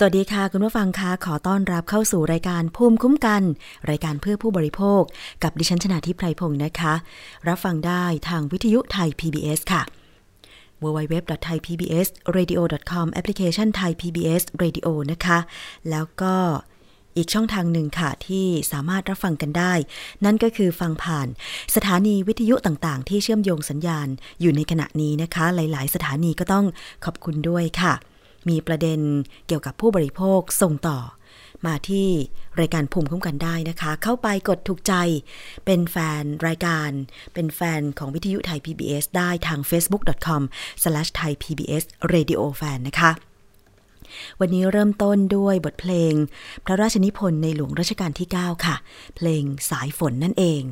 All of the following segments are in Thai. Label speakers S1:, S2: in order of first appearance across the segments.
S1: ส
S2: วั
S3: สดี
S4: ค่ะ
S5: คุณผู้ฟังคะขอต้อนรับเข้าสู่รายการภูมิคุ้มกัน รายการเพื่อผู้บริโภค กับดิฉันชนาทิพไพรพงศ์นะคะ รับฟังได้ทางวิทยุไทย PBS ค่ะ www.thaipbsradio.com แอปพลิเคชัน Thai PBS Radio นะคะ แล้วก็อีกช่องทางหนึ่งค่ะ ที่สามารถรับฟังกันได้ นั่นก็คือฟังผ่านสถานีวิทยุต่างๆ ที่เชื่อมโยงสัญญาณอยู่ในขณะนี้นะคะ หลาย ๆ สถานีก็ต้องขอบคุณด้วยค่ะ มีประเด็นเกี่ยวกับผู้บริโภคส่งต่อ มาที่รายการภูมิคุ้มกันได้นะคะ เข้าไปกดถูกใจ เป็นแฟนรายการ เป็นแฟนของวิทยุไทย PBS ได้ทาง facebook.com/thaipbsradiofan นะคะวันนี้เริ่มต้นด้วยบทเพลง พระราชนิพนธ์ในหลวงรัชกาลที่ 9 ค่ะ เพลงสายฝนนั่นเอง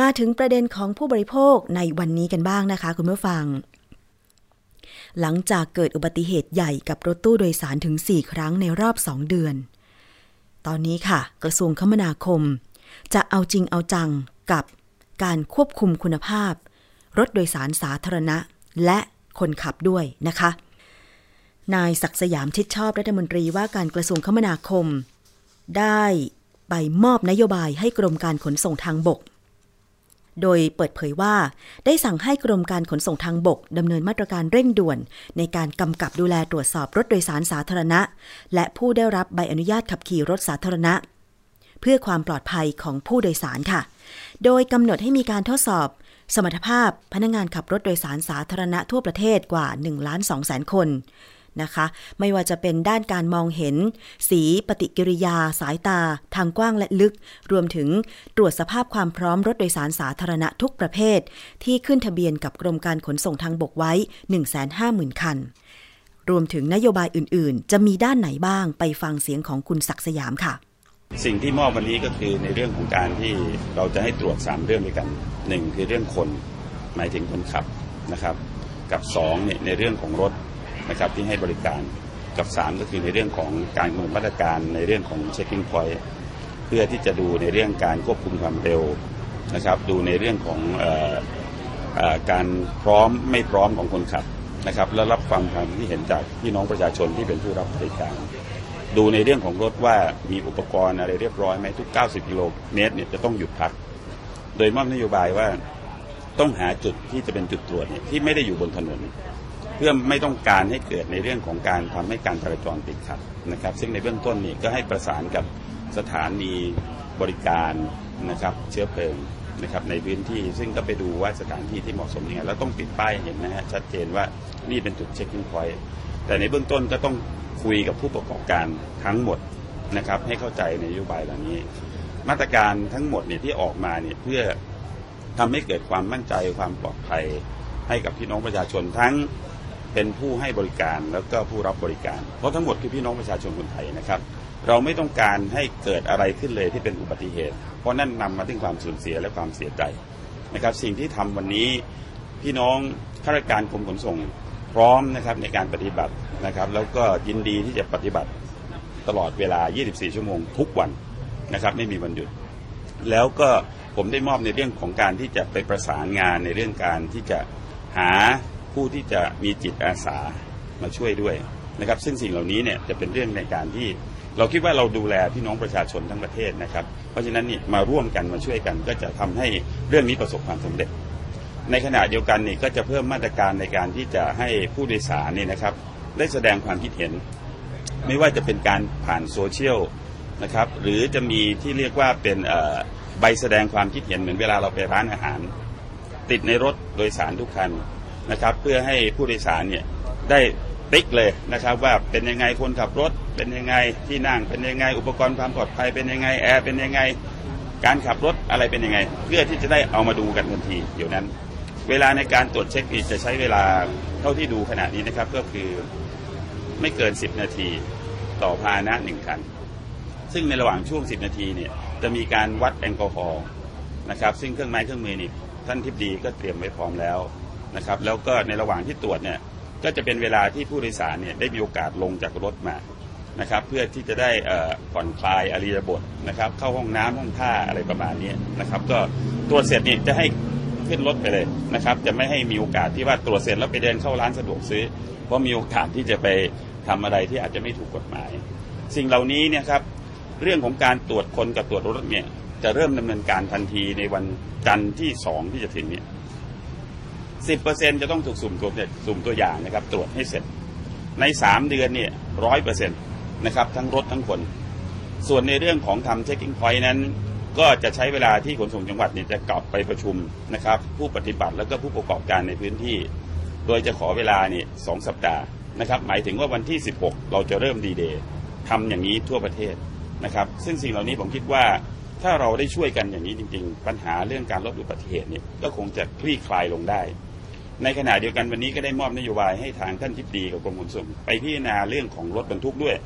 S5: มาถึงประเด็นของผู้บริโภคในวันนี้กันบ้างนะคะ คุณผู้ฟัง หลังจากเกิดอุบัติเหตุใหญ่กับรถตู้โดยสารถึง 4 ครั้งในรอบ 2 เดือน ตอนนี้ค่ะ กระทรวงคมนาคม จะเอาจริงเอาจังกับการควบคุมคุณภาพ รถโดยสารสาธารณะ และคนขับด้วยนะคะ นายศักดิ์สยามชิดชอบรัฐมนตรีว่าการกระทรวงคมนาคม ได้ไปมอบนโยบายให้กรมการขนส่งทางบก โดยเปิดเผยว่า ได้สั่งให้กรมการขนส่งทางบกดำเนินมาตรการเร่งด่วน ในการกำกับดูแลตรวจสอบรถโดยสารสาธารณะ และผู้ได้รับใบอนุญาตขับขี่รถสาธารณะ เพื่อความปลอดภัยของผู้โดยสารค่ะ โดยกำหนดให้มีการทดสอบ สมรรถภาพพนักงานขับรถโดยสารสาธารณะทั่วประเทศกว่า1ล้าน2แสนคน นะคะ ไม่ว่าจะเป็นด้านการมองเห็น สีปฏิกิริยา สายตา ทางกว้างและลึก รวมถึงตรวจสภาพความพร้อมรถโดยสารสาธารณะทุกประเภท ที่ขึ้นทะเบียนกับกรมการขนส่งทางบกไว้ 150,000 คัน รวมถึงนโยบายอื่น ๆ จะมีด้านไหนบ้างไปฟังเสียงของคุณศักดิ์สยามค่ะ
S6: สิ่งที่มอบวันนี้ก็คือในเรื่องของการที่เราจะให้ตรวจ 3 เรื่องด้วยกันหนึ่งคือเรื่องคนหมายถึงคนขับนะครับ กับ2เนี่ยในเรื่องของรถ นะครับที่ให้บริการกับ 3 ก็คือในเรื่องของการกำหนดมาตรการในเรื่องของเช็คกิ้งพอยต์เพื่อที่จะดูในเรื่องการควบคุมความเร็วนะครับ ดูในเรื่องของออการพร้อมไม่พร้อมของคนขับนะครับ แล้วรับฟังความที่เห็นจากพี่น้องประชาชนที่เป็นผู้รับบริการ ดูในเรื่องของรถว่ามีอุปกรณ์อะไรเรียบร้อยไหมทุก 90 กิโลเมตรเนี่ยจะต้องหยุดพัก โดยมอบนโยบายว่าต้องหาจุดที่จะเป็นจุดตรวจเนี่ยที่ไม่ได้อยู่บนถนน พื่อไม่ต้องการให้เกิดในเรื่องของการทำให้การจราจรติดขัดนะครับ ซึ่งในเบื้องต้นนี่ก็ให้ประสานกับสถานีบริการนะครับเชื้อเพลิงนะครับในพื้นที่ซึ่งก็ไปดูว่าสถานที่ที่เหมาะสมยังไงแล้วต้องติดป้ายเห็นนะฮะชัดเจนว่านี่เป็นจุดเช็คกิ้งพอยต์แต่ในเบื้องต้นก็ต้องคุยกับผู้ประกอบการทั้งหมดนะครับให้เข้าใจในนโยบายเหล่านี้ มาตรการทั้งหมดเนี่ยที่ออกมาเนี่ยเพื่อทำให้เกิดความมั่นใจความปลอดภัยให้กับพี่น้องประชาชนทั้ง เป็นผู้ให้บริการแล้วก็ผู้รับบริการ เพราะทั้งหมดคือพี่น้องประชาชนคนไทยนะครับเราไม่ต้องการให้เกิดอะไรขึ้นเลยที่เป็นอุบัติเหตุ เพราะนั่นนำมาถึงความสูญเสียและความเสียใจนะครับ สิ่งที่ทำวันนี้พี่น้องข้าราชการกรมขนส่งพร้อมนะครับในการปฏิบัตินะครับ แล้วก็ยินดีที่จะปฏิบัติตลอดเวลา 24 ชั่วโมงทุกวันนะครับ ไม่มีวันหยุด แล้วก็ผมได้มอบในเรื่องของการที่จะไปประสานงานในเรื่องการที่จะหา ผู้ที่จะมีจิตอาสามาช่วยด้วยนะครับ ซึ่งสิ่งเหล่านี้เนี่ยจะเป็นเรื่องในการที่เราคิดว่าเราดูแลพี่น้องประชาชนทั้งประเทศนะครับ เพราะฉะนั้นนี่มาร่วมกันมาช่วยกัน ก็จะทำให้เรื่องนี้ประสบความสำเร็จ ในขณะเดียวกันนี่ก็จะเพิ่มมาตรการในการที่จะให้ผู้โดยสารนี่นะครับ ได้แสดงความคิดเห็น ไม่ว่าจะเป็นการผ่านโซเชียลนะครับหรือจะมีที่เรียกว่าเป็นใบแสดงความคิดเห็นเหมือนเวลาเราไปร้านอาหาร ติดในรถโดยสารทุกคัน นะครับ เพื่อให้ผู้โดยสารเนี่ยได้ติ๊กเลยนะครับ ว่าเป็นยังไงคนขับรถ เป็นยังไงที่นั่งเป็นยังไง อุปกรณ์ความปลอดภัยเป็นยังไงแอร์เป็นยังไงการขับรถอะไรเป็นยังไง เพื่อที่จะได้เอามาดูกันทันทีเดี๋ยวนั้น เวลาในการตรวจเช็คนี่จะใช้เวลาเท่าที่ดูขณะนี้นะครับ ก็คือไม่เกิน 10 นาทีต่อพาหนะหนึ่งคัน ซึ่งในระหว่างช่วง 10 นาทีเนี่ยจะมีการวัดแอลกอฮอล์นะครับ ซึ่งเครื่องไม้เครื่องมือนี่ท่านทิพดีก็เตรียมไว้พร้อมแล้ว นะครับแล้วก็ในระหว่างที่ตรวจเนี่ยก็จะเป็นเวลาที่ผู้โดยสารเนี่ยได้มีโอกาสลงจากรถมานะครับเพื่อที่จะได้อ่อผ่อนคลายอริยบทนะครับเข้าห้องน้ำห้องท่าอะไรประมาณนี้นะครับก็ตรวจเสร็จนี่จะให้ขึ้นรถไปเลยนะครับจะไม่ให้มีโอกาสที่ว่าตรวจเสร็จแล้วไปเดินเข้าร้านสะดวกซื้อ เพราะมีโอกาสที่จะไปทำอะไรที่อาจจะไม่ถูกกฎหมาย สิ่งเหล่านี้เนี่ยครับเรื่องของการตรวจคนกับตรวจรถเนี่ยจะเริ่มดำเนินการทันทีในวันจันทร์ที่สองที่จะถึงเนี่ย สิบเปอร์เซ็นจะต้องถูกสุ่มตัวสุ่มตัวอย่างนะครับ ตรวจให้เสร็จ ในสามเดือนเนี่ยร้อยเปอร์เซ็นต์นะครับ ทั้งรถทั้งคน ส่วนในเรื่องของทำ checking point นั้น ก็จะใช้เวลาที่ขนส่งจังหวัดเนี่ยจะกลับไปประชุมนะครับ ผู้ปฏิบัติแล้วก็ผู้ประกอบการในพื้นที่ โดยจะขอเวลาเนี่ยสองสัปดาห์นะครับ หมายถึงว่าวันที่ 16 เราจะเริ่มดีเดย์ทำอย่างนี้ทั่วประเทศนะครับ ซึ่งสิ่งเหล่านี้ผมคิดว่าถ้าเราได้ช่วยกันอย่างนี้จริง ๆ ปัญหาเรื่องการลดอุบัติเหตุเนี่ยก็คงจะคลี่คลายลงได้ ในขณะเดียวกันวันนี้ก็ได้มอบนโยบายให้ทางท่านอธิบดีกับกรมขนส่งไปพิจารณาเรื่องของรถบรรทุกด้วย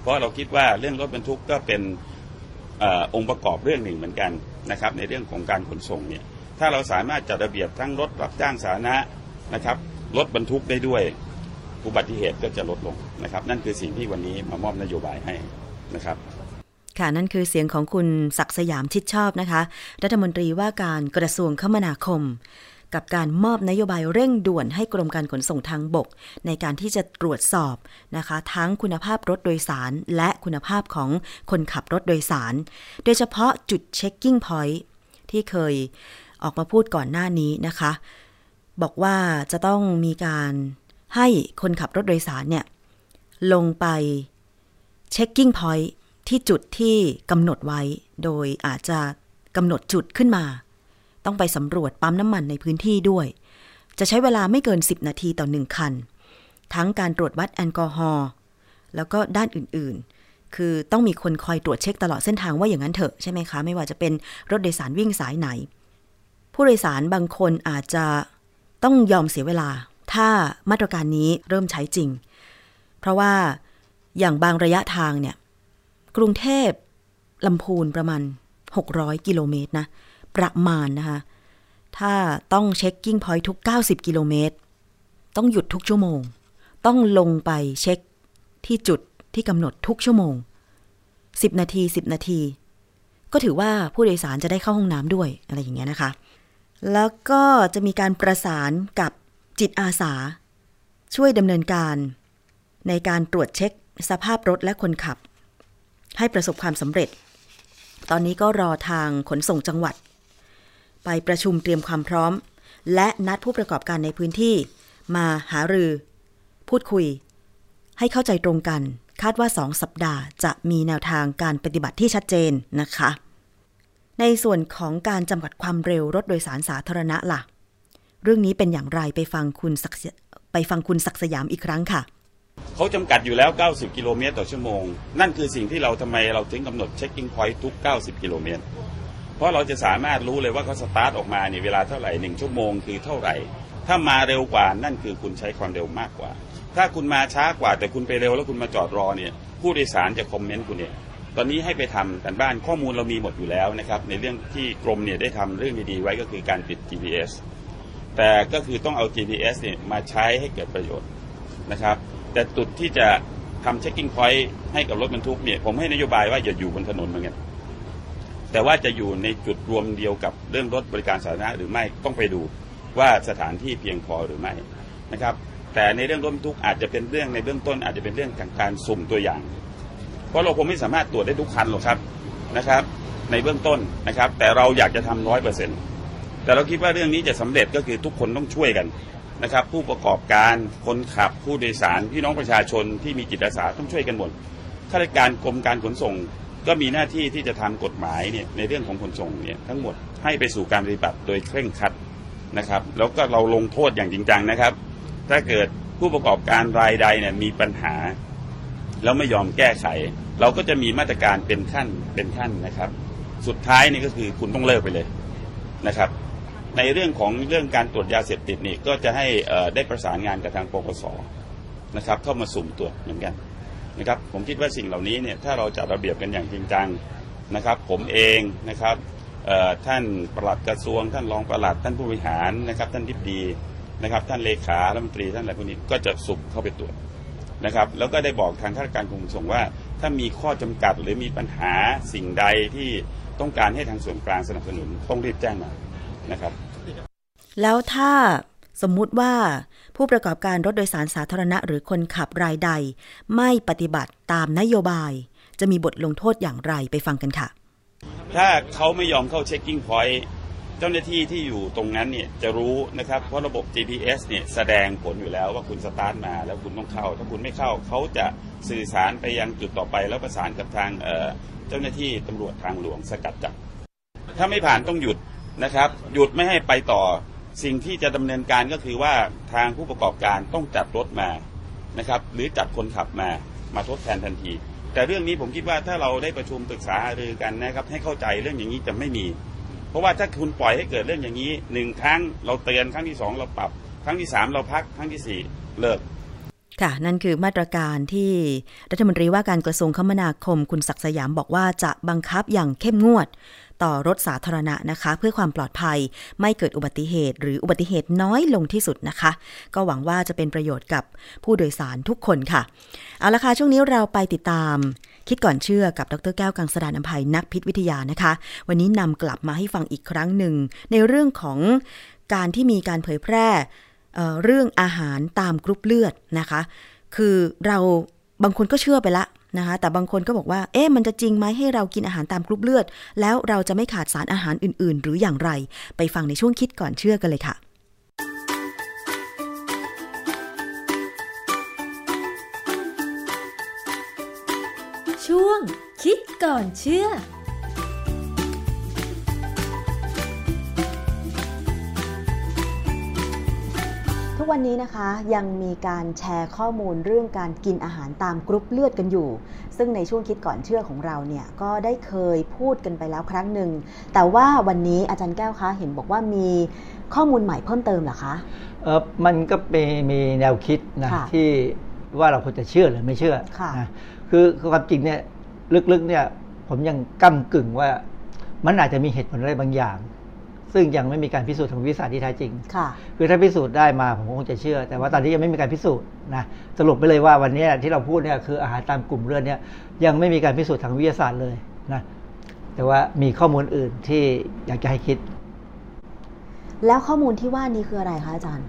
S6: เพราะเราคิดว่าเรื่องรถบรรทุกก็เป็นออองค์ประกอบเรื่องหนึ่งเหมือนกันนะครับ ในเรื่องของการขนส่งเนี่ยถ้าเราสามารถจัดระเบียบทั้งรถรับจ้างสาธารณะนะครับรถบรรทุกได้ด้วยอุบัติเหตุก็จะลดลงนะครับ นั่นคือสิ่งที่วันนี้มามอบนโยบายให้นะครับ
S5: ค่ะนั่นคือเสียงของคุณศักดิ์สยามชิดชอบนะคะ รัฐมนตรีว่าการกระทรวงคมนาคม กับการมอบนโยบายเร่งด่วนให้กรมการขนส่งทางบก ในการที่จะตรวจสอบนะคะ ทั้งคุณภาพรถโดยสาร และคุณภาพของคนขับรถโดยสาร โดยเฉพาะจุดเช็คกิ้งพอยท์ที่เคยออกมาพูดก่อนหน้านี้นะคะ บอกว่าจะต้องมีการให้คนขับรถโดยสารเนี่ย ลงไปเช็คกิ้งพอยท์ที่จุดที่กำหนดไว้ โดยอาจจะกำหนดจุดขึ้นมา ต้องไปสำรวจปั๊มน้ำมันในพื้นที่ด้วย จะใช้เวลาไม่เกิน 10 นาทีต่อหนึ่งคัน ทั้งการตรวจวัดแอลกอฮอล์แล้วก็ด้านอื่นๆ คือต้องมีคนคอยตรวจเช็คตลอดเส้นทางว่าอย่างนั้นเถอะใช่ไหมคะ ไม่ว่าจะเป็นรถโดยสารวิ่งสายไหน ผู้โดยสารบางคนอาจจะต้องยอมเสียเวลา ถ้ามาตรการนี้เริ่มใช้จริง เพราะว่าอย่างบางระยะทางเนี่ยกรุงเทพลำพูนประมาณ 600 กิโลเมตรนะ ประมาณนะคะ ถ้าต้อง checking point ทุก 90 กิโลเมตร ต้องหยุดทุกชั่วโมง ต้องลงไปเช็คที่จุดที่กำหนดทุกชั่วโมง 10 นาที 10 นาที ก็ถือว่าผู้โดยสารจะได้เข้าห้องน้ำด้วยอะไรอย่างเงี้ยนะคะ แล้วก็จะมีการประสานกับจิตอาสา ช่วยดำเนินการ ในการตรวจเช็คสภาพรถและคนขับ ให้ประสบความสำเร็จ ตอนนี้ก็รอทางขนส่งจังหวัด ไปประชุมเตรียมความพร้อม และนัดผู้ประกอบการในพื้นที่ มาหารือ พูดคุย ให้เข้าใจตรงกัน คาดว่า2สัปดาห์จะมีแนวทางการปฏิบัติที่ชัดเจนนะคะ ในส่วนของการจำกัดความเร็วรถโดยสารสาธารณะล่ะ เรื่องนี้เป็นอย่างไรไปฟังคุณศักย์ไปฟังคุณศักสยามอีกครั้งค่ะ
S6: เขาจำกัดอยู่แล้ว 90 กิโลเมตรต่อชั่วโมง นั่นคือสิ่งที่เราทำไมเราถึงกำหนด checking point ทุก 90 กิโลเมตร เพราะเราจะสามารถรู้เลยว่าเขาสตาร์ทออกมาเนี่ยเวลาเท่าไหร่หนึ่งชั่วโมงคือเท่าไหร่ ถ้ามาเร็วกว่านั่นคือคุณใช้ความเร็วมากกว่า ถ้าคุณมาช้ากว่าแต่คุณไปเร็วแล้วคุณมาจอดรอเนี่ยผู้โดยสารจะคอมเมนต์คุณเนี่ยตอนนี้ให้ไปทำการบ้านข้อมูลเรามีหมดอยู่แล้วนะครับในเรื่องที่กรมเนี่ยได้ทำเรื่องดีๆไว้ก็คือการติด GPS แต่ก็คือต้องเอา GPS เนี่ยมาใช้ให้เกิดประโยชน์นะครับ แต่จุดที่จะทำเช็คกิ้งพอยต์ให้กับรถบรรทุกเนี่ยผมให้นโยบายว่าอย่าอยู่บนถนนเหมือนกัน แต่ว่าจะอยู่ในจุดรวมเดียวกับเรื่องรถบริการสาธารณะหรือไม่ต้องไปดูว่าสถานที่เพียงพอหรือไม่นะครับ แต่ในเรื่องรถบรรทุกอาจจะเป็นเรื่องในเบื้องต้นอาจจะเป็นเรื่องการการสุ่มตัวอย่าง เพราะเราคงไม่สามารถตรวจได้ทุกคันหรอกครับนะครับ ในเบื้องต้นนะครับ แต่เราอยากจะทำร้อยเปอร์เซ็นต์แต่เราคิดว่าเรื่องนี้จะสำเร็จก็คือทุกคนต้องช่วยกันนะครับ ผู้ประกอบการคนขับผู้โดยสารพี่น้องประชาชนที่มีจิตอาสาต้องช่วยกันหมดข้าราชการกรมการขนส่ง ก็มีหน้าที่ที่จะทำกฎหมายเนี่ยในเรื่องของขนส่งเนี่ยทั้งหมดให้ไปสู่การปฏิบัติโดยเคร่งครัดนะครับ แล้วก็เราลงโทษอย่างจริงจังนะครับ ถ้าเกิดผู้ประกอบการรายใดเนี่ยมีปัญหา แล้วไม่ยอมแก้ไข เราก็จะมีมาตรการเป็นขั้นเป็นขั้นนะครับ สุดท้ายนี่ก็คือคุณต้องเลิกไปเลยนะครับ ในเรื่องของเรื่องการตรวจยาเสพติดนี่ก็จะให้ได้ประสานงานกับทางปปสนะครับ เข้ามาสุ่มตรวจเหมือนกัน นะครับผมคิดว่าสิ่งเหล่านี้เนี่ยถ้าเราจัดระเบียบกันอย่างจริงจังนะครับ ผมเองนะครับท่านประหลัดกระทรวง ท่านรองประหลัดท่านผู้บริหารนะครับ ท่านทิบดีนะครับ ท่านเลขารัฐมนตรีท่านอะไรพวกนี้ก็จะสุ่มเข้าไปตรวจนะครับ แล้วก็ได้บอกทางข้าราชการขนส่งว่า ถ้ามีข้อจำกัดหรือมีปัญหาสิ่งใดที่ต้องการให้ทางส่วนกลางสนับสนุนต้องรีบแจ้งมานะครับ
S5: แล้วถ้า สมมุติว่าผู้ประกอบการรถโดยสารสาธารณะหรือคนขับรายใด ไม่ปฏิบัติตามนโยบาย จะมีบทลงโทษอย่างไรไปฟังกันค่ะ
S6: ถ้าเขาไม่ยอมเข้า checking point เจ้าหน้าที่ที่อยู่ตรงนั้นเนี่ยจะรู้นะครับ เพราะระบบ GPS เนี่ยแสดงผลอยู่แล้วว่าคุณสตาร์ทมาแล้วคุณต้องเข้า ถ้าคุณไม่เข้าเขาจะสื่อสารไปยังจุดต่อไป แล้วประสานกับทางเอ่อเจ้าหน้าที่ตำรวจทางหลวงสกัดจับถ้าไม่ผ่านต้องหยุดนะครับ หยุดไม่ให้ไปต่อ สิ่งที่จะดำเนินการก็คือว่าทางผู้ประกอบการต้องจัดรถมานะครับ หรือจัดคนขับมามาทดแทนทันที แต่เรื่องนี้ผมคิดว่าถ้าเราได้ประชุมปรึกษาหารือกันนะครับ ให้เข้าใจเรื่องอย่างนี้จะไม่มี เพราะว่าถ้าคุณปล่อยให้เกิดเรื่องอย่างนี้หนึ่งครั้งเราเตือนครั้งที่สองเราปรับ ครั้งที่สามเราพักครั้งที่สี่เลิก
S5: ค่ะ นั่นคือมาตรการที่รัฐมนตรีว่าการกระทรวงคมนาคมคุณศักดิ์สยามบอกว่าจะบังคับอย่างเข้มงวด ต่อรถสาธารณะนะคะ เพื่อความปลอดภัยไม่เกิดอุบัติเหตุ หรืออุบัติเหตุน้อยลงที่สุดนะคะ ก็หวังว่าจะเป็นประโยชน์กับผู้โดยสารทุกคนค่ะ เอาละค่ะ ช่วงนี้เราไปติดตาม คิดก่อนเชื่อกับดรแก้วกังสดานนภัยนักพิษวิทยานะคะ วันนี้นำกลับมาให้ฟังอีกครั้งหนึ่ง ในเรื่องของการที่มีการเผยแพร่เรื่องอาหารตามกรุ๊ปเลือดนะคะ คือเราบางคนก็เชื่อไปละ นะคะแต่บางคนก็บอกว่า เอ๊ะมันจะจริงไหมให้เรากินอาหารตามกรุ๊ปเลือด แล้วเราจะไม่ขาดสารอาหารอื่น ๆ หรืออย่างไร ไปฟังในช่วงคิดก่อนเชื่อกันเลยค่ะ
S7: ช่วงคิดก่อนเชื่อ กวันนี้นะคะยังมีการแชร์ข้อมูลเรื่องการกินอาหารตามกรุ๊ปเลือดกันอยู่ ซึ่งในช่วงคิดก่อนเชื่อของเราเนี่ยก็ได้เคยพูดกันไปแล้วครั้งหนึ่ง แต่ว่าวันนี้อาจารย์แก้วคะเห็นบอกว่ามีข้อมูลใหม่เพิ่มเติมเหรอคะ
S8: เออมันก็มีมีแนวคิดนะ
S7: ค่ะ
S8: ที่ว่าเราควรจะเชื่อหรือไม่เชื่อ
S7: ค่ะ
S8: นะคือคือความจริงเนี่ยลึกๆเนี่ยผมยังก้ากึ่งว่ามันอาจจะมีเหตุผลอะไรบางอย่าง ซึ่งยังไม่มีการพิสูจน์ทางวิทยาศาสตร์ที่แท้จริง
S7: ค่ะ
S8: คือถ้าพิสูจน์ได้มาผมก็คงจะเชื่อ แต่ว่าตอนนี้ยังไม่มีการพิสูจน์นะสรุปไปเลยว่าวันนี้ที่เราพูดเนี่ยคืออาหารตามกลุ่มเลือดเนี่ยยังไม่มีการพิสูจน์ทางวิทยาศาสตร์เลยนะแต่ว่ามีข้อมูลอื่นที่อยากจะให้คิด
S7: แล้วข้อมูลที่ว่านี้คืออะไรคะอาจารย์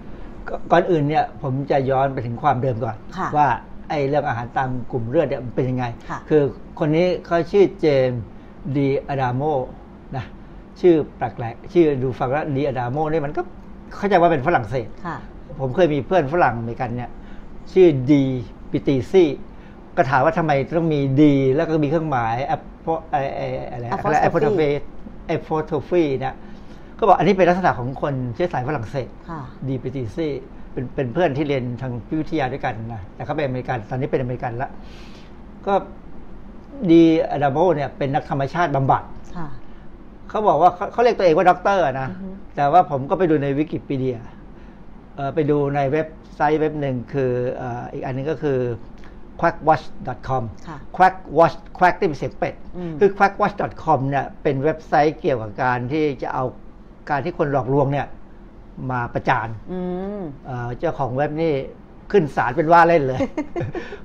S8: กก่อนอื่นเนี่ยผมจะย้อนไปถึงความเดิมก่อน
S7: ค่ะ
S8: ว่าไอ้เรื่องอาหารตามกลุ่มเลือดเนี่ยมันเป็นยังไง
S7: ค่ะ
S8: อคนนี้เขาชื่อเจมส์ดีอาดาโมนะ ชื่อแปลกๆชื่อดูฟังแล้วดีอาดาโมนี่มันก็เข้าใจว่าเป็นฝรั่งเศส
S7: ค่ะ
S8: ผมเคยมีเพื่อนฝรั่งอเมริกันเนี่ย ชื่อดีปิตีซี่ก็ถามว่าทำไมต้องมีดี แล้วก็มีเครื่องหมายแอปไอไออะไร
S7: Apostrophe
S8: apostrophe apostrophe เนี่ยก็บอกอันนี้เป็นลักษณะของคนเชื้อสายฝรั่งเศส
S7: ค่ะ
S8: ดีปิติซี่เป็นเป็นเพื่อนที่เรียนทางวิทยาด้วยกันนะแต่เขาเป็นอเมริกันตอนนี้เป็นอเมริกันละก็ดีอดาโมเนี่ยเป็นนักธรรมชาติบำบัด
S7: ค่ะ
S8: เขาบอกว่าเขาเขาเรียกตัวเองว่าด็อกเตอร์นะ
S7: อือฮึ
S8: แต่ว่าผมก็ไปดูในวิกิพีเดียเอ่อไปดูในเว็บไซต์เว็บหนึ่งคือเอ่ออีกอันหนึงก็คือ quackwatch.com
S7: ค่ะ
S8: quackwatch quack ที่เป็นเสียงเป็ด
S7: อืม
S8: คือ quackwatch.com เนี่ยเป็นเว็บไซต์เกี่ยวกับการที่จะเอาการที่คนหลอกลวงเนี่ยมาประจาน
S7: อืม
S8: เอ่อเจ้าของเว็บนี่ขึ้นศาลเป็นว่าเล่นเลย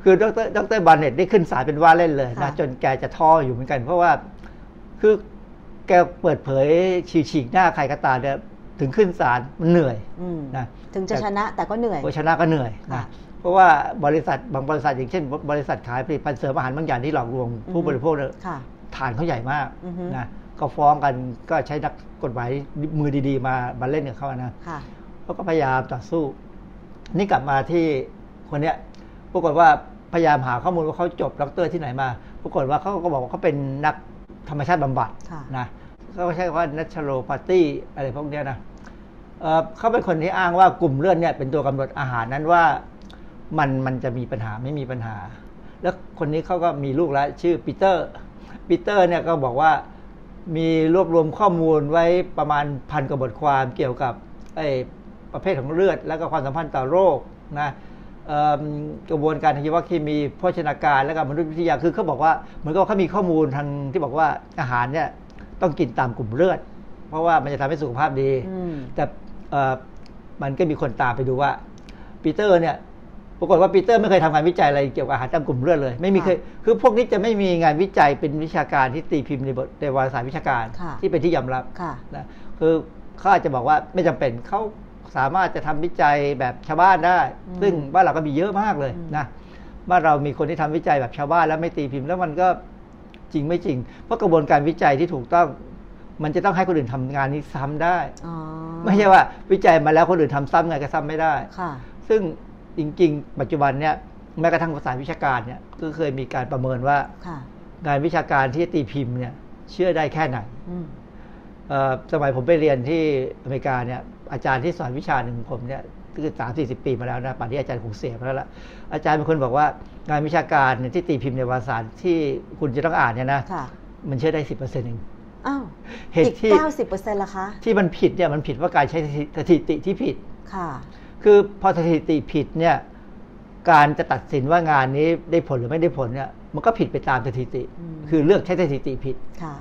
S8: คือดรดรบาร์เน็ตนี่ขึ้นศาลเป็นว่าเล่นเลย
S7: ค่ะ
S8: นะจนแกจะท้ออยู่เหมือนกัน เพราะว่าคือ แกเปิดเผยฉีกฉีกหน้าใครก็ตามเนี่ยถึงขึ้นศาลมันเหนื่อย
S7: อืม
S8: นะ
S7: ถึงจะชนะแต่ก็เหนื่อย
S8: โอชนะก็เหนื่อย
S7: ค่ะ
S8: นะเพราะว่าบริษัทบางบริษัทอย่างเช่น บริษัทขายผลิตภัณฑ์เสริมอาหารบางอย่างที่หลอกลวงผู้บริโภคเนี่ย
S7: ค่ะ
S8: ฐานเขาใหญ่มาก
S7: อือฮึ
S8: นะก็ฟ้องกันก็ใช้นักกฎหมายมือดีๆ มามาเล่นกับเขานะ
S7: ค่ะ
S8: เขาก็พยายามต่อสู้ นี่กลับมาที่คนเนี้ยปรากฏว่าพยายามหาข้อมูลว่าเขาจบด็อกเตอร์ที่ไหนมา ปรากฏว่าเขาก็บอกว่าเขาเป็นนักธรรมชาติบำบัด
S7: ค่ะ
S8: นะ เขาใช้คำว่า naturopathy อะไรพวกเนี้ยนะเเขาเป็นคนที่อ้างว่ากลุ่มเลือดเนี่ยเป็นตัวกำหนดอาหารนั้นว่ามันมันจะมีปัญหาไม่มีปัญหา แล้วคนนี้เขาก็มีลูกแล้วชื่อปีเตอร์ปีเตอร์เนี่ยก็บอกว่ามีรวบรวมข้อมูลไว้ประมาณพันกว่าบทความเกี่ยวกับไอ้ประเภทของเลือด แล้วก็ความสัมพันธ์ต่อโรคนะกระบวนการทางชีวเคมีโภชนาการและก็มนุษยวิทยาคือเขาบอกว่าเหมือนกับเขามีข้อมูลทางที่บอกว่าอาหารเนี่ย ต้องกินตามกลุ่มเลือด เพราะว่ามันจะทำให้สุขภาพดี
S7: อืม
S8: แต่เอ่อมันก็มีคนตามไปดูว่าปีเตอร์เนี่ยปรากฏว่าปีเตอร์ไม่เคยทำงานวิจัยอะไรเกี่ยวกับอาหารตามกลุ่มเลือดเลย ไม่มีเคยคือพวกนี้จะไม่มีงานวิจัยเป็นวิชาการที่ตีพิมพ์ในบทในวารสารวิชาการ
S7: ค่ะ
S8: ที่เป็นที่ยอมรับ
S7: ค่ะ
S8: นะคือเขาอาจจะบอกว่าไม่จำเป็นเขาสามารถจะทำวิจัยแบบชาวบ้านได้
S7: อืม
S8: ซึ่งบ้านเราก็มีเยอะมากเลย
S7: อืม
S8: นะบ้านเรามีคนที่ทำวิจัยแบบชาวบ้านแล้วไม่ตีพิมพ์แล้วมันก็ จริงไม่จริง เพราะกระบวนการวิจัยที่ถูกต้อง มันจะต้องให้คนอื่นทำงานนี้ซ้ำได้
S7: อ๋อ
S8: ไม่ใช่ว่าวิจัยมาแล้วคนอื่นทำซ้ำไงก็ซ้ำไม่ได้
S7: ค่ะ
S8: ซึ่งจริง ๆ ปัจจุบันเนี่ยแม้กระทั่งภาษาวิชาการเนี่ยก็เคยมีการประเมินว่า
S7: ค่ะ
S8: งานวิชาการที่ตีพิมพ์เนี่ยเชื่อได้แค่ไหน
S7: อืม
S8: เอ่อสมัยผมไปเรียนที่อเมริกาเนี่ยอาจารย์ที่สอนวิชาหนึ่งของผมเนี่ยคือ สามสี่สิบปีมาแล้วนะป่านนี้อาจารย์คงเสียไปแล้วละอาจารย์เป็นคนบอกว่างานวิชาการเนี่ยที่ตีพิมพ์ในวารสารที่คุณจะต้องอ่านเนี่ยนะ
S7: ค่ะ
S8: มันเชื่อได้สิบเปอร์เซ็นต์เอง
S7: อ้าว
S8: เหตุ
S7: อีก
S8: ที่
S7: เก้าสิบเปอร์เซ็นต์ละคะ
S8: ที่มันผิดเนี่ยมันผิดว่าการใช้สถิติที่ผิด
S7: ค่ะ
S8: คือพอสถิติผิดเนี่ยการจะตัดสินว่างานนี้ได้ผลหรือไม่ได้ผลเนี่ยมันก็ผิดไปตามสถิติ
S7: อืม
S8: คือเลือกใช้สถิติผิด
S7: ค่ะ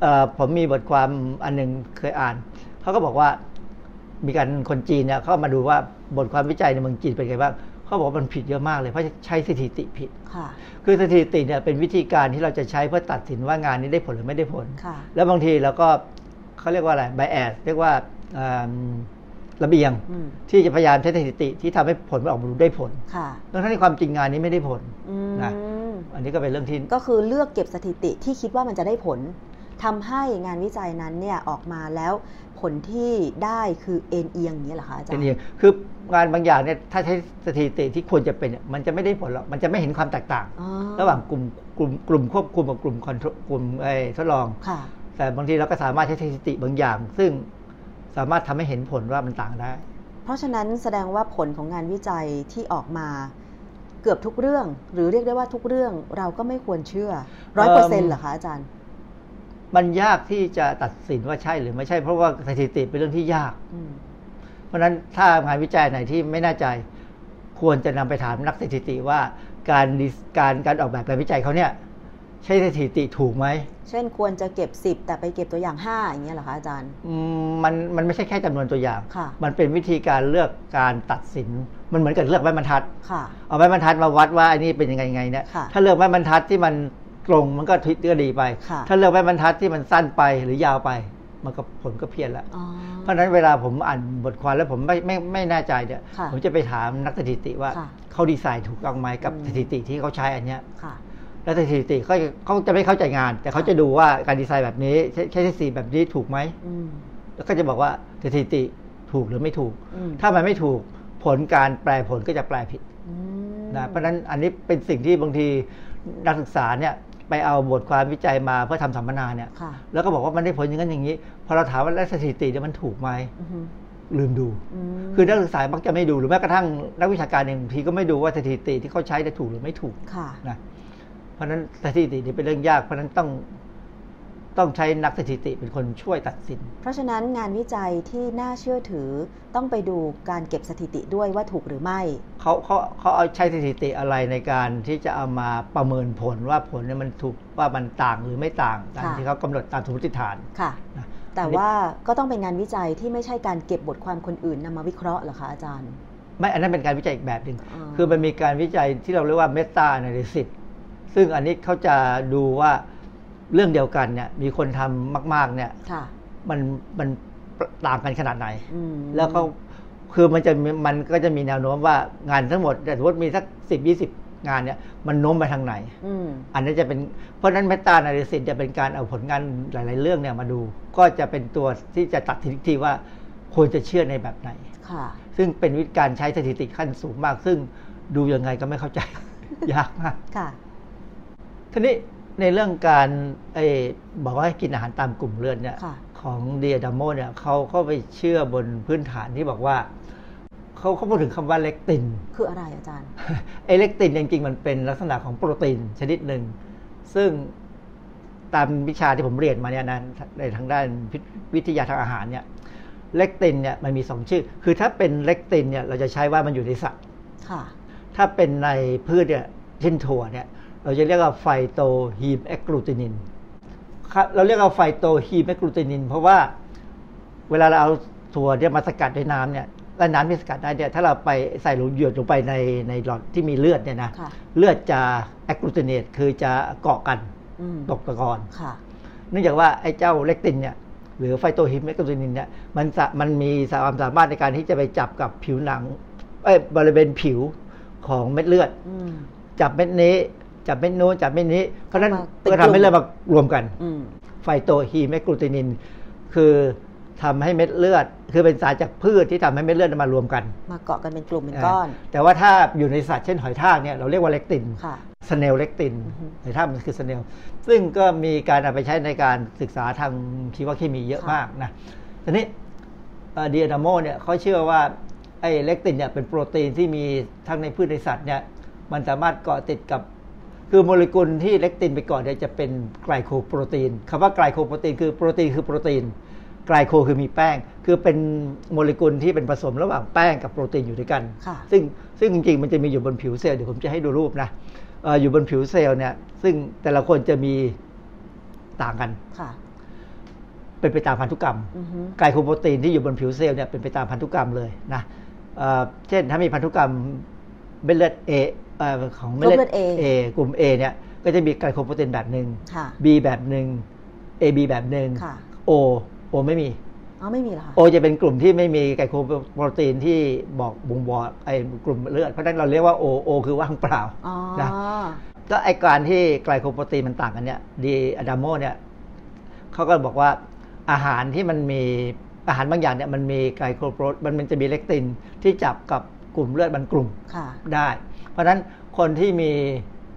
S8: เอ่อผมมีบทความอันหนึ่งเคยอ่าน เขาก็บอกว่า มีการคนจีนเนี่ยเขามาดูว่าบทความวิจัยในเมืองจีนเป็นไงบ้างเขาบอกว่ามันผิดเยอะมากเลยเพราะใช้สถิติผิด
S7: ค่ะ
S8: คือสถิติเนี่ยเป็นวิธีการที่เราจะใช้เพื่อตัดสินว่างานนี้ได้ผลหรือไม่ได้ผล
S7: ค่ะ
S8: แล้วบางทีเราก็เขาเรียกว่าอะไรไบแอสเรียกว่าเอิ่มระเบียง
S7: อืม
S8: ที่จะพยายามใช้สถิติที่ทำให้ผลมันออกมาดูได้ผล
S7: ค่ะ
S8: ทั้งที่ความจริงงานนี้ไม่ได้ผล
S7: อืม
S8: นะอันนี้ก็เป็นเรื่องที่
S7: ก็คือเลือกเก็บสถิติที่คิดว่ามันจะได้ผลทำให้งานวิจัยนั้นเนี่ยออกมาแล้ว ผลที่ได้คือเอ็นเอียงอย่างนี้ยเหรอคะอาจาร
S8: เป็น
S7: ย์
S8: เองคืองานบางอย่างเนี่ยถ้าใช้สถิติที่ควรจะเป็นเนี่ยมันจะไม่ได้ผลหรอกมันจะไม่เห็นความแตกต่าง
S7: อ๋อ
S8: ระหว่างกลุ่มกลุ่มกลุ่มควบคุมกับกลุ่มคอนโทรกลุ่มไอ้ทดลอง
S7: ค่ะ
S8: แต่บางทีเราก็สามารถใช้สถิติบางอย่าง ซึ่งสามารถทำให้เห็นผลว่ามันต่างได้
S7: อเพราะฉะนั้นแสดงว่าผลของงานวิจัยที่ออกมาเกือบทุกเรื่อง หรือเรียกได้ว่าทุกเรื่องเราก็ไม่ควรเชื่อร้อยเปอร์เซ็นต์เหรอคะอาจารย์
S8: มันยากที่จะตัดสินว่าใช่หรือไม่ใช่ เพราะว่าสถิติเป็นเรื่องที่ยาก
S7: อืม
S8: เพราะฉะนั้นถ้างานวิจัยไหนที่ไม่แน่ใจ ควรจะนำไปถามนักสถิติว่าการดิสการการออกแบบงานวิจัยเขาเนี่ยใช่สถิติถูกไหม
S7: เช่นควรจะเก็บ 10 แต่ไปเก็บตัวอย่าง 5 อย่างเงี้ยเหรอคะอาจารย์
S8: อืมมันมันไม่ใช่แค่จำนวนตัวอย่าง
S7: ค่ะ
S8: มันเป็นวิธีการเลือกการตัดสิน มันเหมือนกับเลือกไม้บรรทัด
S7: ค่ะ
S8: เอาไม้บรรทัดมาวัดว่าอันนี้เป็นยังไงยังไงเนี่ย
S7: ค่ะ
S8: ถ้าเลือกไม้บรรทัดที่มัน ตรงมันก็ทิศก็ดีไป
S7: ค่ะ
S8: ถ้าเลือกไม้บรรทัดที่มันสั้นไปหรือยาวไป มันก็ผลก็เพี้ยนละ
S7: อ๋อ
S8: เพราะฉะนั้นเวลาผมอ่านบทความแล้วผมไม่ไม่ไม่แน่ใจเนี่ย
S7: ค่ะ
S8: ผมจะไปถามนักสถิติว่า
S7: ค่ะ
S8: เขาดีไซน์ถูกต้องไหมกับ
S7: อืม
S8: สถิติที่เขาใช้อันเนี้ย
S7: ค่ะ
S8: แล้วสถิติเขาจะเขาจะไม่เข้าใจงาน แต่เขาจะดูว่าการดีไซน์แบบนี้ใช้ใช้สถิติแบบนี้ถูกไหม
S7: อืม
S8: แล้วก็จะบอกว่าสถิติถูกหรือไม่ถูก
S7: อืม
S8: ถ้ามันไม่ถูกผลการแปลผลก็จะแปลผิด
S7: อืม
S8: นะเพราะฉะนั้นอันนี้เป็นสิ่งที่บางทีนักศึกษาเนี่ย ไปเอาบทความวิจัยมาเพื่อทำสัมมนาเนี่ย
S7: ค่ะ
S8: แล้วก็บอกว่ามันได้ผลอย่างนั้นอย่างนี้ พอเราถามว่าแล้วสถิติเนี่ยมันถูกไหม
S7: อือฮึ
S8: ลืมดู
S7: อืม
S8: คือนักศึกษามักจะไม่ดูหรือแม้กระทั่งนักวิชาการเองบางทีก็ไม่ดูว่าสถิติที่เขาใช้ได้ถูกหรือไม่ถูก
S7: ค่ะ
S8: นะ เพราะฉะนั้นสถิตินี่เป็นเรื่องยาก เพราะฉะนั้นต้อง ต้องใช้นักสถิติเป็นคนช่วยตัดสิน
S7: เพราะฉะนั้นงานวิจัยที่น่าเชื่อถือต้องไปดูการเก็บสถิติด้วยว่าถูกหรือไม่
S8: เขาเขาเขาเอาใช้สถิติอะไรในการที่จะเอามาประเมินผลว่าผลเนี่ยมันถูกว่ามันต่างหรือไม่ต่างตาม
S7: ค่ะ
S8: ที่เขากำหนดตามสมมติฐาน
S7: ค่ะ
S8: นะ
S7: แต่ว่าก็ต้องเป็นงานวิจัยที่ไม่ใช่การเก็บบทความคนอื่นนำมาวิเคราะห์เหรอคะอาจารย์
S8: ไม่อันนั้นเป็นการวิจัยอีกแบบหนึ่ง
S7: อ่า
S8: คือมันมีการวิจัยที่เราเรียกว่าเมตา a น a ลิซิสซึ่งอันนี้เขาจะดูว่า เรื่องเดียวกันเนี่ยมีคนทำมาก ๆ เนี่ย
S7: ค่ะ
S8: มันมันต่างกันขนาดไหน
S7: อืม
S8: แล้วก็คือมันจะมีมันก็จะมีแนวโน้มว่างานทั้งหมดแต่สมมติมีสักสิบยี่สิบงานเนี่ยมันโน้มไปทางไหน
S7: อืม
S8: อันนี้จะเป็นเพราะฉะนั้นเมตา a น a ลิซิสจะเป็นการเอาผลงานหลาย ๆ เรื่องเนี่ยมาดู ก็จะเป็นตัวที่จะตัดทิศทีว่าควรจะเชื่อในแบบไหน
S7: ค่ะ
S8: ซึ่งเป็นวิธีการใช้สถิติขั้นสูงมาก ซึ่งดูยังไงก็ไม่เข้าใจยากมาก
S7: ค่ะ
S8: ทีนี้ ในเรื่องการไอ้บอกว่าให้กินอาหารตามกลุ่มเลือดเนี่ย
S7: ค่ะ
S8: ของเดียดามโมเนี่ยเขาเข้าไปเชื่อบนพื้นฐานที่บอกว่าเขาเขาพูดถึงคำว่าเล็กติน
S7: คืออะไรอาจารย์
S8: ไอ้เล็กตินจริงๆ มันเป็นลักษณะของโปรตีนชนิดหนึ่ง ซึ่งตามวิชาที่ผมเรียนมาเนี่ยนะในทางด้านวิทยาทางอาหารเนี่ยเล็กตินเนี่ยมันมีสองชื่อ คือถ้าเป็นเล็กตินเนี่ยเราจะใช้ว่ามันอยู่ในสัตว์
S7: ค่ะ
S8: ถ้าเป็นในพืชเนี่ยเช่นถั่วเนี่ย เราจะเรียกว่า phytohemagglutinin ครับเราเรียกว่า phytohemagglutinin เพราะว่าเวลาเราเอาถั่วเนี่ยมาสกัดด้วยน้ำเนี่ยแล้วน้ำที่สกัดได้เนี่ยถ้าเราไปใส่ลงหยดลงไปในในหลอดที่มีเลือดเนี่ยนะ
S7: ค่ะ
S8: เลือดจะ agglutinate คือจะเกาะกัน
S7: อืม
S8: ตกตะกอน
S7: ค่ะ
S8: เนื่องจากว่าไอ้เจ้า lectin เนี่ยหรือ phytohemagglutinin เนี่ยมันสะมันมีความสามารถในการที่จะไปจับกับผิวหนังเอ้ยบริเวณผิวของเม็ดเลือด
S7: อืม
S8: จับเม็ดนี้ จับเม็ดนู้นจับเม็ดนี้ เพราะฉะนั้น
S7: มาเป็น
S8: ก็ทำให้เลือดมารวมกัน
S7: อืม
S8: phytohemagglutinin คือทำให้เม็ดเลือด คือเป็นสารจากพืชที่ทำให้เม็ดเลือดมารวมกัน
S7: มาเกาะกันเป็นกลุ่มเป็นก้อน
S8: แต่ว่าถ้าอยู่ในสัตว์เช่นหอยทากเนี่ยเราเรียกว่า lectin
S7: ค่ะ
S8: snail lectin
S7: อือฮึ
S8: หรือถ้ามันคือ snail ซึ่งก็มีการเอาไปใช้ในการศึกษาทางชีวเคมีเยอะ
S7: ค่ะ
S8: มากนะทีนี้ดีอะดาโมเนี่ยเขาเชื่อว่าไอ้เลกตินเนี่ยเป็นโปรตีนที่มีทั้งในพืชในสัตว์เนี่ยมันสามารถเกาะติดกับ คือโมเลกุลที่เลกตินไปเกาะเนี่ยจะเป็นไกลโคโปรตีนคำว่าไกลโคโปรตีนคือโปรตีนคือโปรตีนไกลโคคือมีแป้ง คือเป็นโมเลกุลที่เป็นผสมระหว่างแป้งกับโปรตีนอยู่ด้วยกัน
S7: ค่ะ
S8: ซึ่งซึ่งจริงๆ มันจะมีอยู่บนผิวเซลล์เดี๋ยวผมจะให้ดูรูปนะเอออยู่บนผิวเซลล์เนี่ย ซึ่งแต่ละคนจะมีต่างกัน
S7: ค่ะ
S8: เป็นไปตามพันธุกรรม
S7: อือฮึ
S8: ไกลโคโปรตีนที่อยู่บนผิวเซลล์เนี่ยเป็นไปตามพันธุกรรมเลยนะเอ่อเช่นถ้ามีพันธุกรรมเม็ดเลือด A เอ่อ ของเม็ดเลือ
S7: กลุ่มเลือ
S8: ด
S7: ด A
S8: A กลุ่ม A เนี่ยก็จะมีไกลโคโปรตีนแบบหนึ่ง
S7: ค่ะ
S8: B แบบหนึ่ง AB แบบหนึ่ง
S7: ค่ะ
S8: O O ไม่มี
S7: อ๋อไม่มีเหรอคะ
S8: โอจะเป็นกลุ่มที่ไม่มีไกลโคโปรตีนที่บอกบ่งบอกไอ้กลุ่มเลือดเพราะฉะนั้นเราเรียกว่าโอโอคือว่างเปล่า
S7: อ๋อ
S8: นะก็ไอการที่ไกลโคโปรตีนมันต่างกันเนี่ยดีอะดามโมเนี่ยเขาก็บอกว่าอาหารที่มันมีอาหารบางอย่างเนี่ยมันมีไกลโคโปรมันมันจะมีเลกตินที่จับกับกลุ่มเลือดบางกลุ่ม
S7: ค่ะ
S8: ได้ เพราะฉะนั้นคนที่มี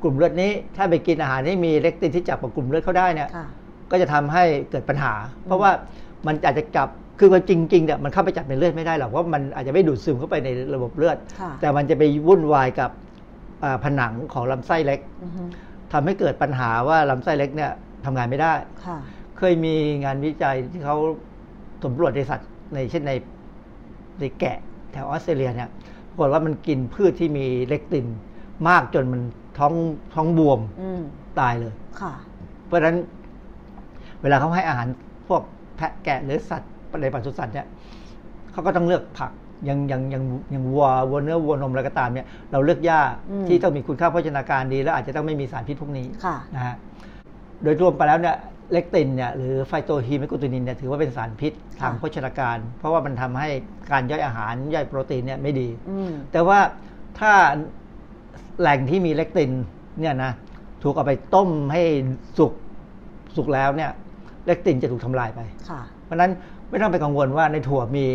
S8: กลุ่มเลือดนี้ ถ้าไปกินอาหารที่มีเลกตินที่จับกับกลุ่มเลือดเขาได้เนี่ย
S7: ค่ะ
S8: ก็จะทำให้เกิดปัญหา เพราะว่ามันอาจจะกลับคือว่าจริงๆเนี่ยมันเข้าไปจับในเลือดไม่ได้หรอกว่ามันอาจจะไม่ดูดซึมเข้าไปในระบบเลือด
S7: ค่ะ
S8: แต่มันจะไปวุ่นวายกับอ่าผนังของลำไส้เล็ก
S7: อือฮึ
S8: ทำให้เกิดปัญหาว่าลำไส้เล็กเนี่ยทำงานไม่ได้
S7: ค่ะ
S8: เคยมีงานวิจัยที่เขาสำรวจในสัตว์ในเช่นในในแกะแถวออสเตรเลียเนี่ย ปรากฏว่ามันกินพืชที่มีเลกตินมากจนมันท้องท้องบวม
S7: อืม
S8: ตายเลย
S7: ค่ะ
S8: เพราะฉะนั้น เวลาเขาให้อาหารพวกแพะแกะหรือสัตว์ในปศุสัตว์เนี่ยเขาก็ต้องเลือกผักอย่างอย่างอย่างอย่างวัววัวเนื้อวัวนมอะไรก็ตามเนี่ยเราเลือกหญ้า
S7: อืม
S8: ที่ต้องมีคุณค่าโภชนาการดี แล้วอาจจะต้องไม่มีสารพิษพวกนี้
S7: ค่ะ
S8: นะฮะโดยรวมไปแล้วเนี่ย เลกตินเนี่ยหรือไฟโตฮีเมกลูตินินเนี่ยถือว่าเป็นสารพิษทาง
S7: ค่ะ
S8: โภชนาการ เพราะว่ามันทำให้การย่อยอาหารย่อยโปรตีนเนี่ยไม่ดี
S7: อืม
S8: แต่ว่าถ้าแหล่งที่มีเลกตินเนี่ยนะถูกเอาไปต้มให้สุกสุกแล้วเนี่ยเลกตินจะถูกทำลายไป
S7: ค่ะ
S8: เพราะฉะนั้นไม่ต้องไปกังวลว่าในถั่วมี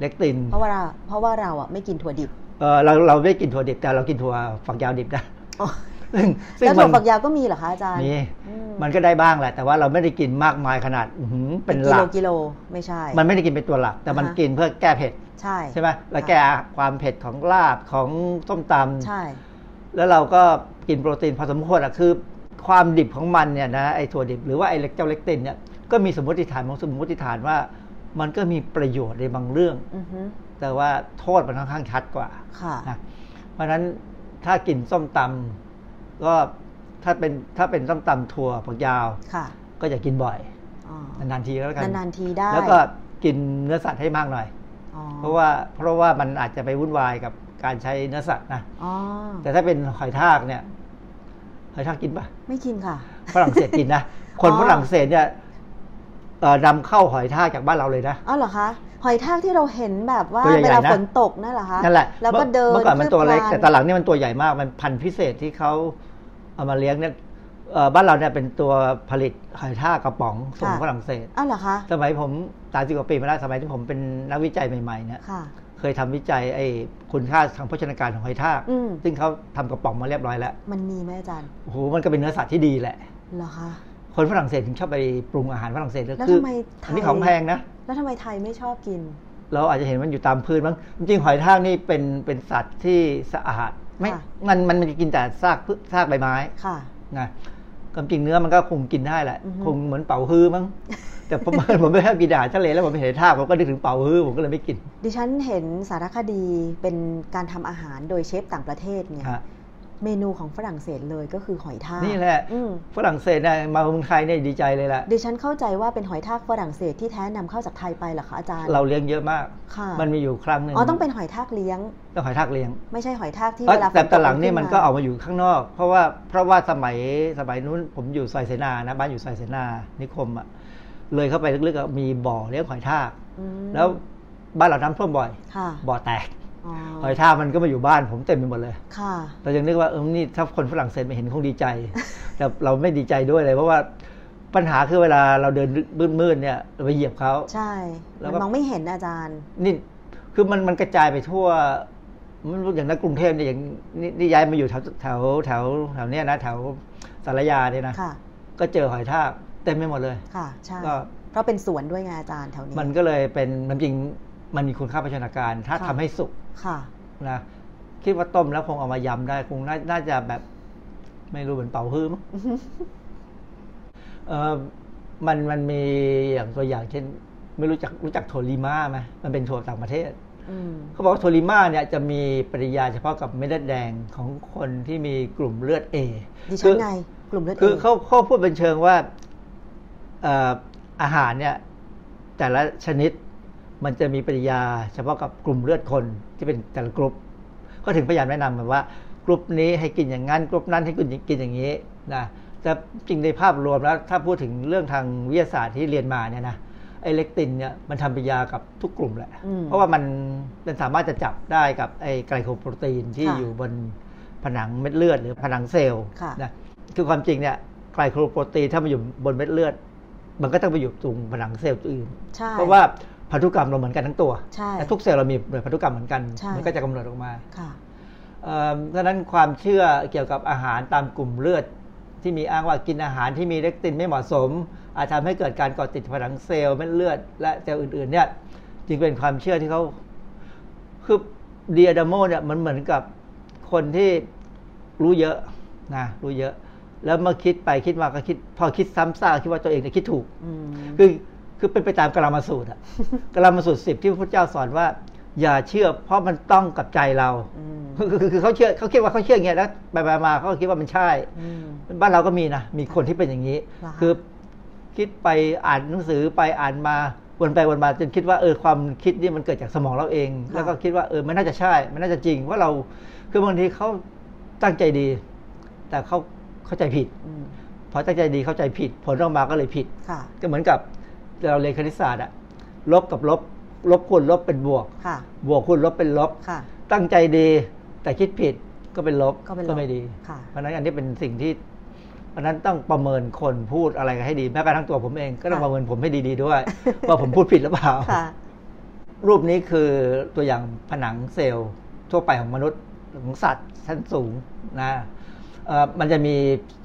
S8: เลกติน
S7: เพราะว่าเราเพราะว่าเราอะไม่กินถั่วดิบ
S8: เออเราเราไม่กินถั่วดิบแต่เรากินถั่วฝักยาวดิบนะ
S7: อ๋อ
S8: ซึ่งซึ่ง
S7: แล้ว
S8: มั
S7: ถั่วนฝักยาวก็มีเหรอคะอาจารย์
S8: มี
S7: อืม
S8: มันก็ได้บ้างแหละ แต่ว่าเราไม่ได้กินมากมายขนาดอื้อหือเป็นห
S7: กิ
S8: ลั
S7: โล
S8: ก
S7: กิโลไม่ใช่
S8: มันไม่ได้กินเป็นตัวหลัก แต่มัน
S7: อ่าฮะ
S8: กินเพื่อแก้เผ็ด
S7: ใช่
S8: ใช่ไหมแล้วแก้ความเผ็ดของลาบของส้มตำ
S7: ใช่
S8: แล้วเราก็กินโปรตีนพอสมควรอะคือความดิบของมันเนี่ยนะไอ้ถั่วดิบหรือว่าไอ้เล็กเจ้าเล็กตินเนี่ยก็มีสมมติฐานของสมมติฐานว่า มันก็มีประโยชน์ในบางเรื่อง
S7: อือฮึ
S8: แต่ว่าโทษมันค่อนข้างชัดกว่า
S7: ค่ะ
S8: นะเพราะฉะนั้นถ้ากินส้มตำ ก็ถ้าเป็นถ้าเป็นส้มตำถั่วฝักยาว
S7: ค่ะ
S8: ก็จะกินบ่อย
S7: อ๋อ
S8: นานๆทีแล้วกัน
S7: นานๆทีได้
S8: แล้วก็กินเนื้อสัตว์ให้มากหน่อย
S7: อ๋อ
S8: เพราะว่าเพราะว่ามันอาจจะไปวุ่นวายกับการใช้เนื้อสัตว์นะ
S7: อ๋อ
S8: แต่ถ้าเป็นหอยทากเนี่ยหอยทากกินปะ
S7: ไม่กินค่ะ
S8: ฝรั่งเศสกินนะคน
S7: อ๋อ
S8: ฝรั่งเศสเนี่ยเอ่อนำเข้าหอยทากจากบ้านเราเลยนะ
S7: อ๋อเหรอคะหอยทากที่เราเห็นแบบว่า
S8: ตัวใหญ่ๆ
S7: เวลา
S8: นะ
S7: ฝนตกนั่นเหรอคะ
S8: นั่นแหละ
S7: แล้วก็เดิน
S8: เมื่อก่อนมันตัวเล็ก
S7: พ
S8: แต่ตอนหลังนี่มันตัวใหญ่มากมันพันธุ์พิเศษที่เขา เอามาเลี้ยงเนี่ยเอ่อบ้านเราเนี่ยเป็นตัวผลิตหอยทากกระป๋องส่งฝรั่งเศส
S7: อ้าวเหรอคะ
S8: สมัยผมสามสิบกว่าปีมาแล้วสมัยที่ผมเป็นนักวิจัยใหม่ๆเนี่ย
S7: ค่ะ
S8: เคยทำวิจัยไอ้คุณค่าทางโภชนาการของหอยทาก
S7: อืม
S8: ซึ่งเขาทำกระป๋องมาเรียบร้อยแล้ว
S7: มันมีไหมอาจารย์
S8: โอ้โหมันก็เป็นเนื้อสัตว์ที่ดีแหละ
S7: เหรอคะ
S8: คนฝรั่งเศสถึงชอบไปปรุงอาหารฝรั่งเศสก็
S7: แล้ว
S8: คือ
S7: ทำไมไทย
S8: อันนี้ของแพงนะ
S7: แล้วทำไมไทยไม่ชอบกิน
S8: เราอาจจะเห็นมันอยู่ตามพื้นมั้งจริงๆหอยทากนี่เป็นเป็นสัตว์ที่สะอาด ไม่
S7: ค่ะ
S8: มันมันมันจะกินแต่ซากพืชซากใบไม้
S7: ค่ะ
S8: นะความจริงเนื้อมันก็คงกินได้แหละ
S7: อือฮึ
S8: คงเหมือนเป่าฮื้อมั้งแต่ผมผมไม่ชอบกินอาหารทะเลแล้วผมเห็นทากผมก็นึกถึงเป่าฮื้อผมก็เลยไม่กิน
S7: ดิฉันเห็นสารคดีเป็นการทำอาหารโดยเชฟต่างประเทศเนี่ย
S8: ฮะ
S7: เมนูของฝรั่งเศสเลยก็คือหอยทาก
S8: นี่แหละ
S7: อืม
S8: ฝรั่งเศสเนี่ยมาเมืองไทยเนี่ยดีใจเลยแหละ
S7: ดิฉันเข้าใจว่าเป็นหอยทากฝรั่งเศสที่แท้นำเข้าจากไทยไปเหรอคะอาจารย์
S8: เราเลี้ยงเยอะมาก
S7: ค่ะ
S8: มันมีอยู่ครั้งหนึ่ง
S7: อ๋อต้องเป็นหอยทากเลี้ยง
S8: ต้องหอยทากเลี้ยง
S7: ไม่ใช่หอยทากที่
S8: เอ้ย
S7: เวลา
S8: แต่
S7: ฝ
S8: แต่หลังนี่
S7: ขึ้
S8: มันก็ออกมาอยู่ข้างนอก เพราะว่าเพราะว่าสมัยสมัยนู้นผมอยู่ซอยเสนานะบ้านอยู่ซอยเสนานิคมอะเลยเข้าไปลึกๆอะมีบ่อเลี้ยงหอยทาก
S7: อืม
S8: แล้วบ้านเราน้ำท่วมบ่อย
S7: ค่ะ
S8: บ่อแตก
S7: อ๋อ
S8: หอยทากมันก็มาอยู่บ้านผมเต็มไปหมดเลย
S7: ค่ะ
S8: เรายังนึกว่าเออนี่ถ้าคนฝรั่งเศสมาเห็นคงดีใจ แต่เราไม่ดีใจด้วยเลยเพราะว่าปัญหาคือเวลาเราเดินมืดๆเนี่ยเราไปเหยียบเขา
S7: ใช่
S8: แล้
S7: มั
S8: วนก็
S7: มองไม่เห็นอาจารย์
S8: นี่คือมันมันกระจายไปทั่วมันอย่างนักกรุงเทพเนี่ยอย่างนี่นี่ย้ายมาอยู่แถวแถวแถวแถวเนี้ยนะแถวสารยาเนี่ยนะ
S7: ค่ะ
S8: ก็เจอหอยทากเต็มไปหมดเลย
S7: ค่ะใช่
S8: ก็
S7: เพราะเป็นสวนด้วยไงอาจารย์แถวนี้
S8: มันก็เลยเป็นมันจริงมันมีคุณค่าโภชนาการ ถ้า
S7: ค่ะ
S8: ทำให้สุก
S7: ค่ะ
S8: นะคิดว่าต้มแล้วคงเอามายำได้คงนาน่าจะแบบ ไม่รู้เหมือนเป่าฮื้อมั้งเออมันมันมีอย่างตัวอย่างเช่น ไม่รู้จักรู้จักถั่วลิมาไหมมันเป็นถั่วต่างประเทศ
S7: อืม
S8: เขาบอกว่าถั่วลิมาเนี่ยจะมีปฏิกิริยาเฉพาะกับเม็ดเลือดแดงของคนที่มีกลุ่มเลือดเอ
S7: ดิฉันไงกลุ่มเลือด
S8: คือ
S7: เอ
S8: เขาเขาพูดเป็นเชิงว่าเอ่ออาหารเนี่ย แต่ละชนิด มันจะมีปฏิกิริยาเฉพาะกับกลุ่มเลือดคนที่เป็นแต่ละกลุ่มก็ถึงพยายามแนะนำแบบว่ากลุ่มนี้ให้กินอย่างนั้นกลุ่มนั้นให้กินกินอย่างนี้นะแต่จริงในภาพรวมแล้วถ้าพูดถึงเรื่องทางวิทยาศาสตร์ที่เรียนมาเนี่ยนะไอเล็กตินเนี่ยมันทำปฏิกิริยากับทุกกลุ่มแหละ
S7: อืม
S8: เพราะว่ามันมันสามารถจะจับได้กับไอไกลโคโปรตีนที่
S7: ค่ะ
S8: อยู่บนผนังเม็ดเลือดหรือผนังเซลล์
S7: ค่ะ
S8: นะคือความจริงเนี่ยไกลโคโปรตีนถ้ามันอยู่บนเม็ดเลือด มันก็ต้องไปอยู่ตรงผนังเซลล์ตัวอื่น
S7: ใช่
S8: เพราะว่า พันธุกรรมเราเหมือนกันทั้งตัว
S7: ใช่
S8: และทุกเซลล์เรามีพันธุกรรมเหมือนกัน
S7: ใช่
S8: มันก็จะกำเนิดออกมา
S7: ค่ะ
S8: เอ่อดังนั้นความเชื่อเกี่ยวกับอาหารตามกลุ่มเลือด ที่มีอ้างว่ากินอาหารที่มีเลกตินไม่เหมาะสม อาจทำให้เกิดการก่อติดผนังเซลล์เม็ดเลือด และเซลล์อื่นๆเนี่ยจึงเป็นความเชื่อที่เขาคือเดียดาโมเนี่ยมันเหมือนกับคนที่รู้เยอะนะรู้เยอะ แล้วเมื่อคิดไปคิดมาก็คิด พอคิดซ้ำซากคิดว่าตัวเองเนี่ยคิดถูก
S7: อืม
S8: คือ คือเป็นไปตามกลามาสูตรอะกลามาสูตรสิบที่พระพุทธเจ้าสอนว่า อย่าเชื่อ เพราะมันต้องกับใจเรา
S7: อืม
S8: คือคือคือเขาเชื่อเขาคิดว่าเขาเชื่ออย่างเงี้ยแล้วไปไปมาเขาก็คิดว่ามันใช่
S7: อืม
S8: บ้านเราก็มีนะมีคนที่เป็นอย่างนี้
S7: เหรอคะ
S8: คือคิดไปอ่านหนังสือไปอ่านมาวนไปวนมาจนคิดว่าเออความคิดนี่มันเกิดจากสมองเราเอง แล้วก็คิดว่าเออมันน่าจะใช่ มันน่าจะจริงว่าเราคือบางทีเขาตั้งใจดี แต่เขาเข้าใจผิด
S7: อืม
S8: พอตั้งใจดีเข้าใจผิด ผลออกมาก็เลยผิด
S7: ค่ะ
S8: ก็เหมือนกับ เราเรียนคณิตศาสตร์อะลบกับลบ ลบคูณลบเป็นบวก
S7: ค่ะ
S8: บวกคูณลบเป็นลบ
S7: ค่ะ
S8: ตั้งใจดีแต่คิดผิดก็เป็นลบ
S7: ก็เป็นลบ
S8: ไม่ดี
S7: ค่ะ
S8: เพราะฉะนั้นอันนี้เป็นสิ่งที่เพราะฉะนั้นต้องประเมินคนพูดอะไรกันให้ดีแม้กระทั่งตัวผมเองก็ต้อง
S7: ค่ะ
S8: ประเมินผมให้ดีๆด้วย ว่าผมพูดผิดหรือเปล่า
S7: ค่ะ
S8: รูปนี้คือตัวอย่างผนังเซลล์ทั่วไปของมนุษย์ของสัตว์ชั้นสูงนะเอ่อมันจะมี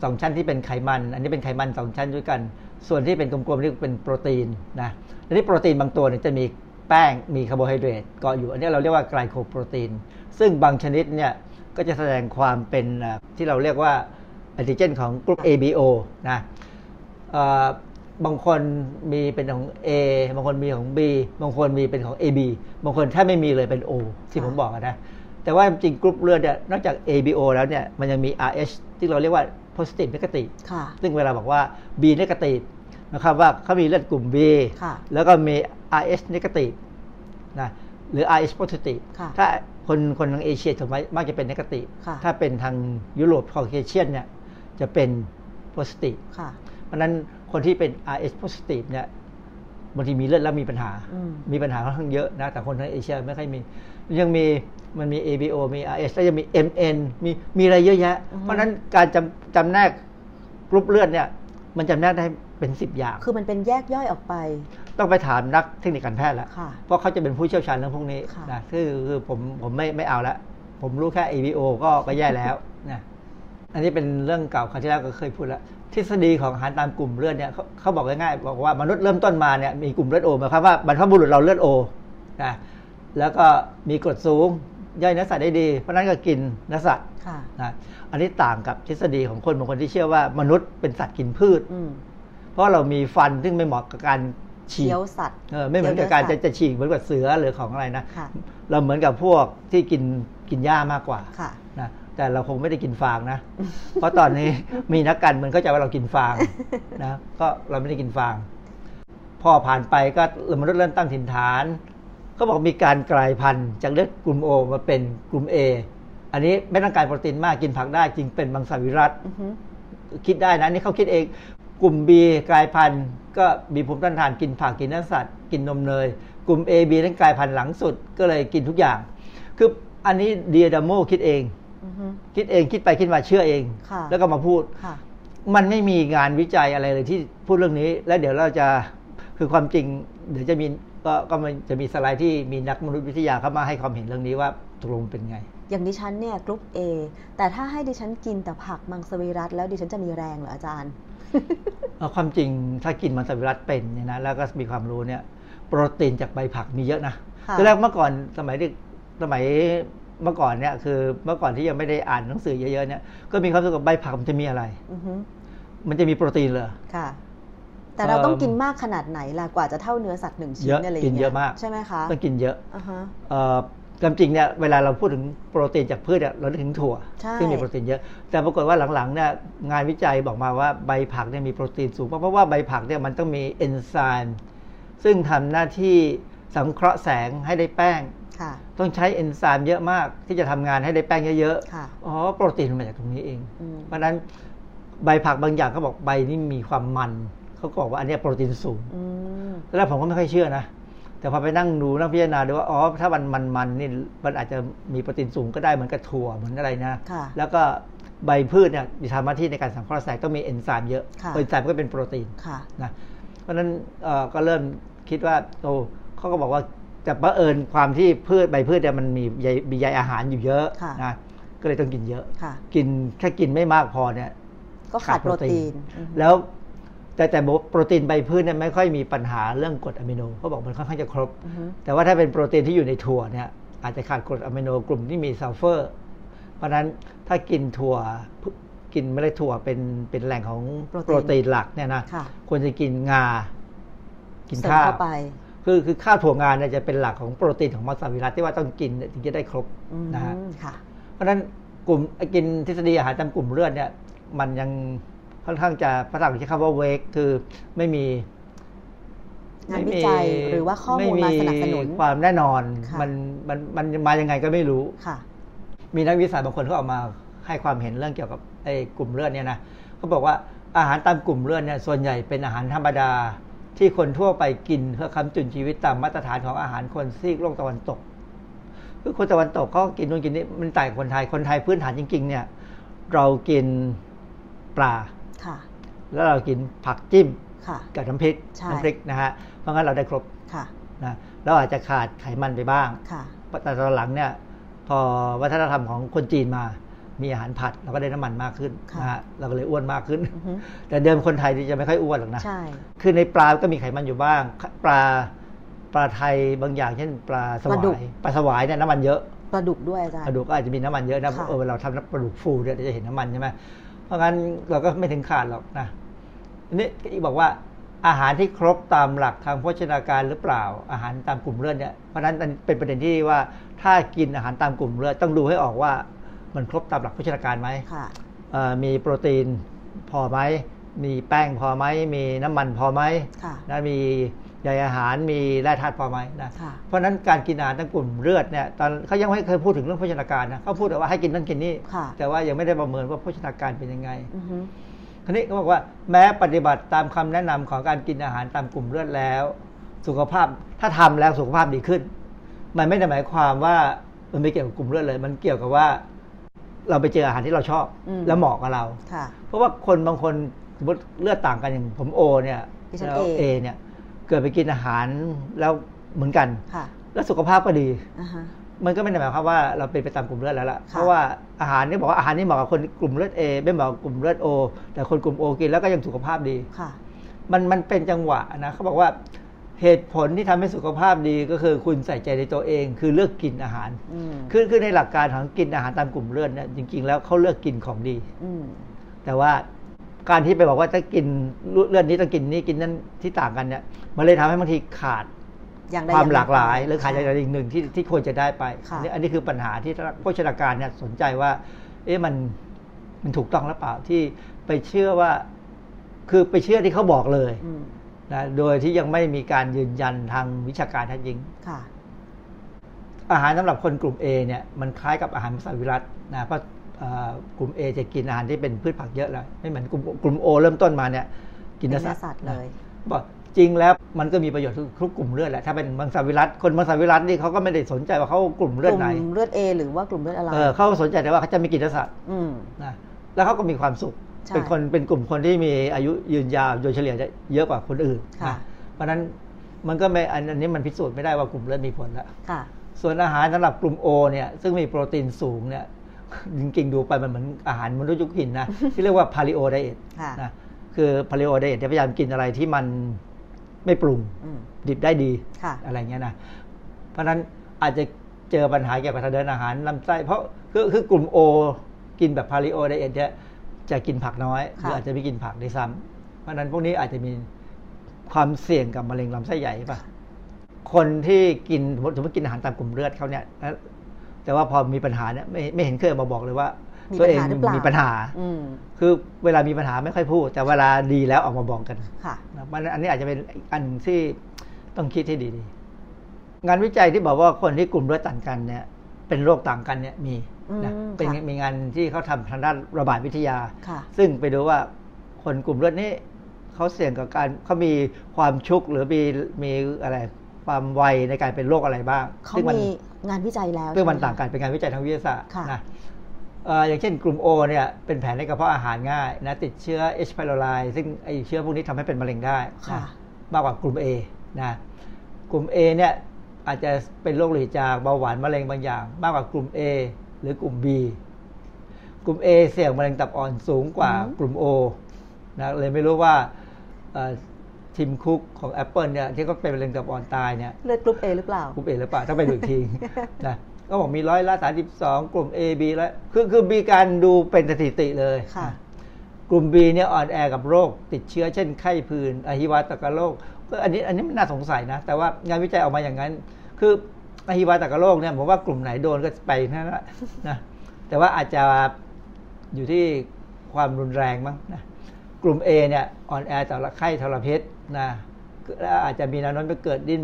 S8: สองชั้นที่เป็นไขมัน อันนี้เป็นไขมันสองชั้นด้วยกัน ส่วนที่เป็นกลมๆนี่เป็นโปรตีนนะทีนี้โปรตีนบางตัวเนี่ยจะมีแป้งมีคาร์โบไฮเดรตเกาะอยู่อันนี้เราเรียกว่าไกลโคโปรตีน ซึ่งบางชนิดเนี่ยก็จะแสดงความเป็นที่เราเรียกว่าแอนติเจนของกลุ่ม ABO นะบางคนมีเป็นของ A บางคนมีของ B บางคนมีเป็นของ AB บางคนถ้าไม่มีเลยเป็น O ที่ผมบอกนะ แต่ว่าจริงกรุ๊ปเลือดเนี่ยนอกจาก ABO แล้วเนี่ยมันยังมี RH ที่เราเรียกว่า positive negative
S7: ค่ะ
S8: ซึ่งเวลาบอกว่า B negative นะครับว่าเขามีเลือดกลุ่ม B
S7: ค่ะ
S8: แล้วก็มี RH negative นะหรือ RH positive
S7: ค่ะ
S8: ถ้าคนคนทางเอเชียถูกไหมมักจะเป็น negative
S7: ค่ะ
S8: ถ้าเป็นทางยุโรป Caucasian เนี่ยจะเป็น positive
S7: ค่ะ
S8: เพราะฉะนั้นคนที่เป็น RH positive เนี่ย บางทีมีเลือดแล้วมีปัญหา
S7: อืม
S8: มีปัญหาค่อนข้างเยอะนะ แต่คนทางเอเชียไม่ค่อยมี ยังมีมันมี ABO มี RH แล้วยังมี MN มีมีอะไรเยอะแยะ เพราะฉะนั้นการจำจำแนกกรุ๊ปเลือดเนี่ย มันจำแนกได้เป็น10อย่าง
S7: คือมันเป็นแยกย่อยออกไป
S8: ต้องไปถามนักเทคนิคการแพทย์แล้ว
S7: ค่ะ
S8: เพราะเขาจะเป็นผู้เชี่ยวชาญเรื่องพวกนี้
S7: ค่ะ
S8: นะคือคือผมผมไม่ไม่เอาละผมรู้แค่ ABO ก็ก็แย่แล้วนะอันนี้เป็นเรื่องเก่าครั้งที่แล้วก็เคยพูดแล้ว ทฤษฎีของอาหารตามกลุ่มเลือดเนี่ยเขาเขาบอกง่ายๆบอกว่ามนุษย์เริ่มต้นมาเนี่ยมีกลุ่มเลือดโอหมายความว่าบรรพบุรุษเราเลือดโอนะแล้วก็มีกรดสูงย่อยเนื้อสัตว์ได้ดี เพราะฉะนั้นก็กินเนื้อสัตว์
S7: ค่ะ
S8: นะอันนี้ต่างกับทฤษฎีของคนบางคนที่เชื่อว่ามนุษย์เป็นสัตว์กินพืช
S7: อืม
S8: เพราะเรามีฟันซึ่งไม่เหมาะกับการฉีก
S7: เคี้ยวสัตว์
S8: เออไม่เหมือนกับการ
S7: เคี้
S8: จะ
S7: ยวเนื้อสัตว์
S8: จะฉีกเหมือนกับเสือหรือของอะไรนะ
S7: ค่ะ
S8: เราเหมือนกับพวกที่กินกินหญ้ามากกว่า
S7: ค่ะ
S8: นะ แต่เราคงไม่ได้กินฟางนะ เพราะตอนนี้มีนักการเมืองเข้าใจว่าเรากินฟางนะก็เราไม่ได้กินฟาง พอผ่านไปก็มนุษย์เริ่มตั้งถิ่นฐานเขาบอกมีการกลายพันธุ์จากเลือดกลุ่มโอมาเป็นกลุ่ม A อันนี้ไม่ต้องการโปรตีนมากกินผักได้จึงเป็นมังสวิรัต
S7: อือฮึ
S8: คิดได้นะนี่เขาคิดเองกลุ่ม B กลายพันธุ์ก็มีภูมิต้านทานกินผักกินเนื้อสัตว์กินนมเนย กลุ่ม A B นั้นกลายพันธุ์หลังสุดก็เลยกินทุกอย่าง คืออันนี้เดียดาโมคิดเอง
S7: อือฮึ
S8: คิดเองคิดไปคิดมาเชื่อเอง
S7: ค่ะ
S8: แล้วก็มาพูด
S7: ค่ะ
S8: มันไม่มีงานวิจัยอะไรเลยที่พูดเรื่องนี้ แล้วเดี๋ยวเราจะคือความจริง เดี๋ยวจะมีก็ก็มันจะมีสไลด์ที่มีนักมนุษยวิทยาเข้ามาให้ความเห็นเรื่องนี้ว่าตกลงเป็นไง
S7: อย่างดิฉันเนี่ยกรุ๊ป A แต่ถ้าให้ดิฉันกินแต่ผักมังสวิรัตแล้วดิฉันจะมีแรงเหรออาจารย์
S8: เอาความจริงถ้ากินมังสวิรัตเป็นเนี่ยนะแล้วก็มีความรู้เนี่ย โปรตีนจากใบผักมีเยอะนะ
S7: ค่ะ
S8: คือแรกเมื่อก่อนสมัยที่สมัย เมื่อก่อนเนี่ยคือเมื่อก่อนที่ยังไม่ได้อ่านหนังสือเยอะๆเนี่ยก็มีความรู้สึกว่าใบผักมันจะมีอะไร
S7: อือฮึ
S8: มันจะมีโปรตีนเหรอ
S7: ค่ะ แต่เราต้อง
S8: เอิ่ม
S7: กินมากขนาดไหนล่ะกว่าจะเท่าเนื้อสัตว์หนึ่งชิ้
S8: เย
S7: น
S8: อะ
S7: อะไรอย่าง
S8: กิน
S7: เงี้ย
S8: เยอะมาก
S7: ใช่ไหมคะ
S8: ต้องกินเยอะ
S7: อ่าฮะ
S8: เอ่อความจริงเนี่ยเวลาเราพูดถึงโปรตีนจากพืชเนี่ยเรานึกถึงถั่ว
S7: ใช่
S8: ซึ่งมีโปรตีนเยอะ แต่ปรากฏว่าหลังๆเนี่ยงานวิจัยบอกมาว่าใบผักเนี่ยมีโปรตีนสูงเพราะเพราะว่าใบผักเนี่ยมันต้องมีเอนไซม์ซึ่งทำหน้าที่สังเคราะห์แสงให้ได้แป้ง
S7: ค่ะ
S8: ต้องใช้เอนไซม์เยอะมากที่จะทำงานให้ได้แป้งเยอะ
S7: ค่ะ
S8: ๆอ๋อโปรตีนมันมาจากตรงนี้เอง
S7: อืม
S8: เพราะฉะนั้นใบผักบางอย่างเขาบอกใบนี่มีความมันเขาก็บอกว่าอันเนี้ยโปรตีนสูง
S7: อืม
S8: ตอนแรกผมก็ไม่ค่อยเชื่อนะแต่พอไปนั่งดูนั่งพิจารณาดูว่าอ๋อถ้ามันมันมันนี่มันอาจจะมีโปรตีนสูงก็ได้เหมือนกับถั่วเหมือนอะไรนะ
S7: ค่ะ
S8: แล้วก็ใบพืชเนี่ยมีทำหน้าที่ในการสังเคราะห์แสงต้องมีเอนไซม์เยอะ
S7: ค่ะ
S8: เอนไซม์ก็เป็นโปรตีน
S7: ค่ะ
S8: นะเพราะฉะนั้นเอ่อก็เริ่มคิดว่าโอ้เขาก็บอกว่า แต่บังเอิญความที่พืชใบพืชเนี่ยมันมีใยมีใยอาหารอยู่เยอะ
S7: ค่ะ
S8: นะก็เลยต้องกินเยอะ
S7: ค่ะ
S8: กินถ้ากินไม่มากพอเนี่ย
S7: ก็ขาดโปรตีนอือฮึ
S8: แล้วแต่แต่โปรตีนใบพืชเนี่ยไม่ค่อยมีปัญหาเรื่องกรดอะมิโนเขาบอกมันค่อนข้างจะครบ
S7: อือฮึ
S8: แต่ว่าถ้าเป็นโปรตีนที่อยู่ในถั่วเนี่ยอาจจะขาดกรดอะมิโนกลุ่มที่มีซัลเฟอร์ เพราะฉะนั้นถ้ากินถั่วกินเมล็ดถั่วเป็นเป็นแหล่งของ
S7: โปรตีน
S8: โปรตีนหลักเนี่ยนะ
S7: ค่ะ
S8: ควรจะกินงา กิน
S7: เสริม
S8: ข้าว
S7: เข้าไป
S8: คือคือข้าวถั่วงาเนี่ยจะเป็นหลักของโปรตีนของมังสวิรัติที่ว่าต้องกินเนี่ยถึงจะได้ครบ
S7: อืม
S8: นะฮะ
S7: ค่ะ
S8: เพราะฉะนั้นกลุ่มกินทฤษฎีอาหารตามกลุ่มเลือดเนี่ยมันยังค่อนข้างจะภาษาอังกฤษใช้คำว่าเวกคือไม่มี
S7: งานวิจัยหรือว่าข้อมูลมาสนับสนุน
S8: ความแน่นอน
S7: ค่ะ
S8: มันมันมันมายังไงก็ไม่รู้
S7: ค่ะ
S8: มีนักวิทยาศาสตร์บางคนเขาออกมาให้ความเห็นเรื่องเกี่ยวกับไอ้กลุ่มเลือดเนี่ยนะเขาบอกว่าอาหารตามกลุ่มเลือดเนี่ยส่วนใหญ่เป็นอาหารธรรมดา ที่คนทั่วไปกินเพื่อค้ำจุนชีวิตตามมาตรฐานของอาหารคนซีกโลกตะวันตก คือคนตะวันตกเขากินนู่นกินนี่มันต่างกับคนไทยคนไทยพื้นฐานจริง ๆ เนี่ย เรากินปลา
S7: ค่ะ
S8: แล้วเรากินผักจิ้ม
S7: ค่ะ
S8: กับน้ำพริก
S7: ใช่
S8: น้ำพริกนะฮะเพราะงั้นเราได้ครบ
S7: ค่ะ
S8: นะเราอาจจะขาดไขมันไปบ้าง
S7: ค่ะ
S8: แต่ตอนหลังเนี่ย พอวัฒนธรรมของคนจีนมา มีอาหารผัดเราก็ได้น้ำมันมากขึ้น
S7: ค่ะ
S8: นะฮะเราก็เลยอ้วนมากขึ้น
S7: อือฮึ
S8: แต่เดิมคนไทยนี่จะไม่ค่อยอ้วนหรอกนะ
S7: ใช่
S8: คือในปลาก็มีไขมันอยู่บ้าง ปลาปลาไทยบางอย่างเช่นปลาส
S7: ปลาดุ
S8: วากยปลาสวายเนี่ยน้ำมันเยอะ
S7: ปลาดุกด้วยอาจารย์
S8: ปลาดุกก็อาจจะมีน้ำมันเยอะนะ
S7: ค่ะ
S8: เออเราทำน้ำปลาดุกฟูเนี่ยเราจะเห็นน้ำมันใช่ไหมเพราะงั้นเราก็ไม่ถึงขาดหรอกนะทีนี้อีกบอกว่าอาหารที่ครบตามหลักทางโภชนาการหรือเปล่า อาหารตามกลุ่มเลือดเนี่ยเพราะฉะนั้นมันเป็นประเด็นที่ว่าถ้ากินอาหารตามกลุ่มเลือดต้องดูให้ออกว่า มันครบตามหลักโภชนาการไหม
S7: ค่ะ
S8: เอ่อมีโปรตีนพอไหม มีแป้งพอไหม มีน้ำมันพอไหม
S7: ค่ะ
S8: นะมีใยอาหารมีแร่ธาตุพอไหมนะ
S7: ค่ะ
S8: เพราะฉะนั้นการกินอาหารทั้งกลุ่มเลือดเนี่ยตอนเขายังไม่เคยพูดถึงเรื่องโภชนาการนะเขาพูดแต่ว่าให้กินนั่นกินนี่
S7: ค่ะ
S8: แต่ว่ายังไม่ได้ประเมินว่าโภชนาการเป็นยังไง
S7: อือฮึ
S8: ทีนี้เขาบอกว่าแม้ปฏิบัติตามคำแนะนำของการกินอาหารตามกลุ่มเลือดแล้ว สุขภาพถ้าทำแล้วสุขภาพดีขึ้น มันไม่ได้หมายความว่ามันไม่เกี่ยวกับกลุ่มเลือดเลย มันเกี่ยวกับว่า เราไปเจออาหารที่เราชอบ
S7: อืม
S8: แล้วเหมาะกับเรา
S7: ค่ะ
S8: เพราะว่าคนบางคนสมมติเลือดต่างกันอย่างผมโอเนี่ย
S7: ดิฉัน
S8: แล้ว
S7: A
S8: เอเนี่ย เกิดไปกินอาหารแล้วเหมือนกัน
S7: ค่ะ
S8: แล้วสุขภาพก็ดี
S7: อ่าฮะ
S8: มันก็ไม่ได้หมายความว่าเราเป็นไปตามกลุ่มเลือดแล้วล่ะ
S7: ค่ะ
S8: เพราะว่าอาหารนี่บอกว่าอาหารนี่เหมาะกับคนกลุ่มเลือด A ไม่เหมาะกับกลุ่มเลือด O แต่คนกลุ่ม O กินแล้วก็ยังสุขภาพดี
S7: ค่ะ
S8: มันมันเป็นจังหวะนะเขาบอกว่า เหตุผลที่ทำให้สุขภาพดีก็คือคุณใส่ใจในตัวเอง คือเลือกกินอาหาร
S7: อืม
S8: คือคือในหลักการของกินอาหารตามกลุ่มเลือดเนี่ยจริง ๆ แล้วเขาเลือกกินของดี
S7: อืม
S8: แต่ว่าการที่ไปบอกว่าถ้ากินเลือดนี้ต้องกินนี้กินนั้นที่ต่างกันเนี่ยมันเลยทำให้บางทีขาด
S7: อย่างใด
S8: ความ
S7: อย่ง
S8: หลากหลาย
S7: ไป
S8: หรือขาดอย่างใดอย่างหนึ่งที่ที่ควรจะได้ไป
S7: ค่ะ
S8: อันนี้อันนี้คือปัญหาที่โภชนาการเนี่ยสนใจว่า เอ๊ะมันมันถูกต้องหรือเปล่าที่ไปเชื่อว่า คือไปเชื่อที่เขาบอกเลย
S7: อืม
S8: นะโดยที่ยังไม่มีการยืนยันทางวิชาการแท้จริง
S7: ค่ะ
S8: อาหารสำหรับคนกลุ่ม A เนี่ยมันคล้ายกับอาหารมังสวิรัตนะเพราะเอ่อกลุ่ม A จะกินอาหารที่เป็นพืชผักเยอะเลยไม่เหมือนกลุ่มกลุ่ม O เริ่มต้นมาเนี่ย กินเนื้อสัตว์
S7: กินเนื้อสัตว์เลย
S8: นะบอกจริงแล้วมันก็มีประโยชน์ทุกกลุ่มเลือดแหละถ้าเป็นมังสวิรัตคนมังสวิรัตนี่เขาก็ไม่ได้สนใจว่าเขากลุ่มเลือดไหน
S7: กลุ่มเลือด A หรือว่ากลุ่มเลือดอะไร
S8: เออเขาสนใจแต่ว่าเขาจะไม่กินเนื้อสัตว์
S7: อืม
S8: นะแล้วเขาก็มีความสุข
S7: ใช่
S8: เป็นคนเป็นกลุ่มคนที่มีอายุยืนยาวโดยเฉลี่ยจะเยอะกว่าคนอื่น
S7: ค่ะ
S8: นะเพราะฉะนั้นมันก็ไม่อันอันนี้มันพิสูจน์ไม่ได้ว่ากลุ่มเลือดมีผลแล้ว
S7: ค่ะ
S8: ส่วนอาหารสำหรับกลุ่มโอเนี่ยซึ่งมีโปรตีนสูงเนี่ยจริงๆดูไปมันเหมือนอาหารมนุษย์ยุคหินนะที่เรียกว่าพาลิโอไดเอท
S7: ค่ะ
S8: นะคือ paleo diet พยายามกินอะไรที่มันไม่ปรุง
S7: อืม
S8: ดิบได้ดี
S7: ค่ะ
S8: อะไรเงี้ยนะเพราะฉะนั้นอาจจะเจอปัญหาเกี่ยวกับทางเดินอาหารลำไส้เพราะคือคือกลุ่มโอกินแบบ paleo diet เนี่ย จะกินผักน้อยหรืออาจจะไม่กินผักด้วยซ้ำเพราะฉะนั้นพวกนี้อาจจะมีความเสี่ยงกับมะเร็งลำไส้ใหญ่ป่ะคนที่กินสมมติสมมติกินอาหารตามกลุ่มเลือดเขาเนี่ยแล้วแต่ว่าพอมีปัญหาเนี่ยไม่ไม่เห็นเคยมาบอกเลยว่า
S7: มี
S8: ตัวเอง
S7: ปัญหาหรือเปล่ามี
S8: มีปัญหา
S7: อืม
S8: คือเวลามีปัญหาไม่ค่อยพูด แต่เวลาดีแล้วออกมาบอกกัน
S7: ค่ะ
S8: นะมันอันนี้อาจจะเป็นอีกอันที่ต้องคิดให้ดีๆงานวิจัยที่บอกว่าคนที่กลุ่มเลือดต่างกันเนี่ย เป็นโรคต่างกันเนี่ยมี นะ
S7: อืม
S8: เป็น
S7: ค่ะ
S8: มีงานที่เขาทำทางด้านระบาดวิทยา
S7: ค่ะ
S8: ซึ่งไปดูว่าคนกลุ่มเลือดนี้เขาเสี่ยงกับการเขามีความชุกหรือมีมีอะไรความไวในการเป็นโรคอะไรบ้าง
S7: เขา
S8: ซึ่งมัน
S7: มีงานวิจัยแล้ว
S8: ซึ่งมัน
S7: ใช่ไห
S8: ต่างกันเป็นงานวิจัยทางวิทยาศาสตร์
S7: ค่ะ
S8: นะเอ่ออย่างเช่นกลุ่ม O เนี่ยเป็นแผลในกระเพาะอาหารง่ายนะติดเชื้อ H. pylori ซึ่งไอเชื้อพวกนี้ทำให้เป็นมะเร็งได้
S7: ค่ะ
S8: นะมากกว่ากลุ่ม A นะกลุ่ม A เนี่ยอาจจะเป็นโรคโลหิตจางเบาหวานมะเร็งบางอย่าง มากกว่ากลุ่ม A หรือกลุ่ม B กลุ่ม A เสี่ยงมะเร็งตับอ่อนสูงกว่า
S7: อืม
S8: กลุ่ม O นะเลยไม่รู้ว่าเอ่อทีมคุกของ Apple เนี่ยที่เขาเป็นมะเร็งตับอ่อนตายเนี่ย
S7: เลือดกรุ๊ปเอหรือเปล่า
S8: กลุ่มเอหรือเปล่าถ้าไปดูอีกทีนะก็บอกมีร้อยละสาสิบสองกลุ่ม A B แล้วคือคือมีการดูเป็นสถิติเลย
S7: ค่ะ
S8: กลุ่ม B เนี่ยอ่อนแอกับโรค ติดเชื้อเช่นไข้ผื่นอหิวาตกโรคก็อันนี้อันนี้มันน่าสงสัยนะ แต่ว่างานวิจัยออกมาอย่างนั้น คือ อหิวาตกโรคเนี่ยผมว่ากลุ่มไหนโดนก็ไปนั่นแหละนะแต่ว่าอาจจะอยู่ที่ความรุนแรงมั้งนะกลุ่ม A เนี่ยอ่อนแอต่อไข้ทรพิษนะแล้วอาจจะมีแนวโน้มไปเกิดดิ้น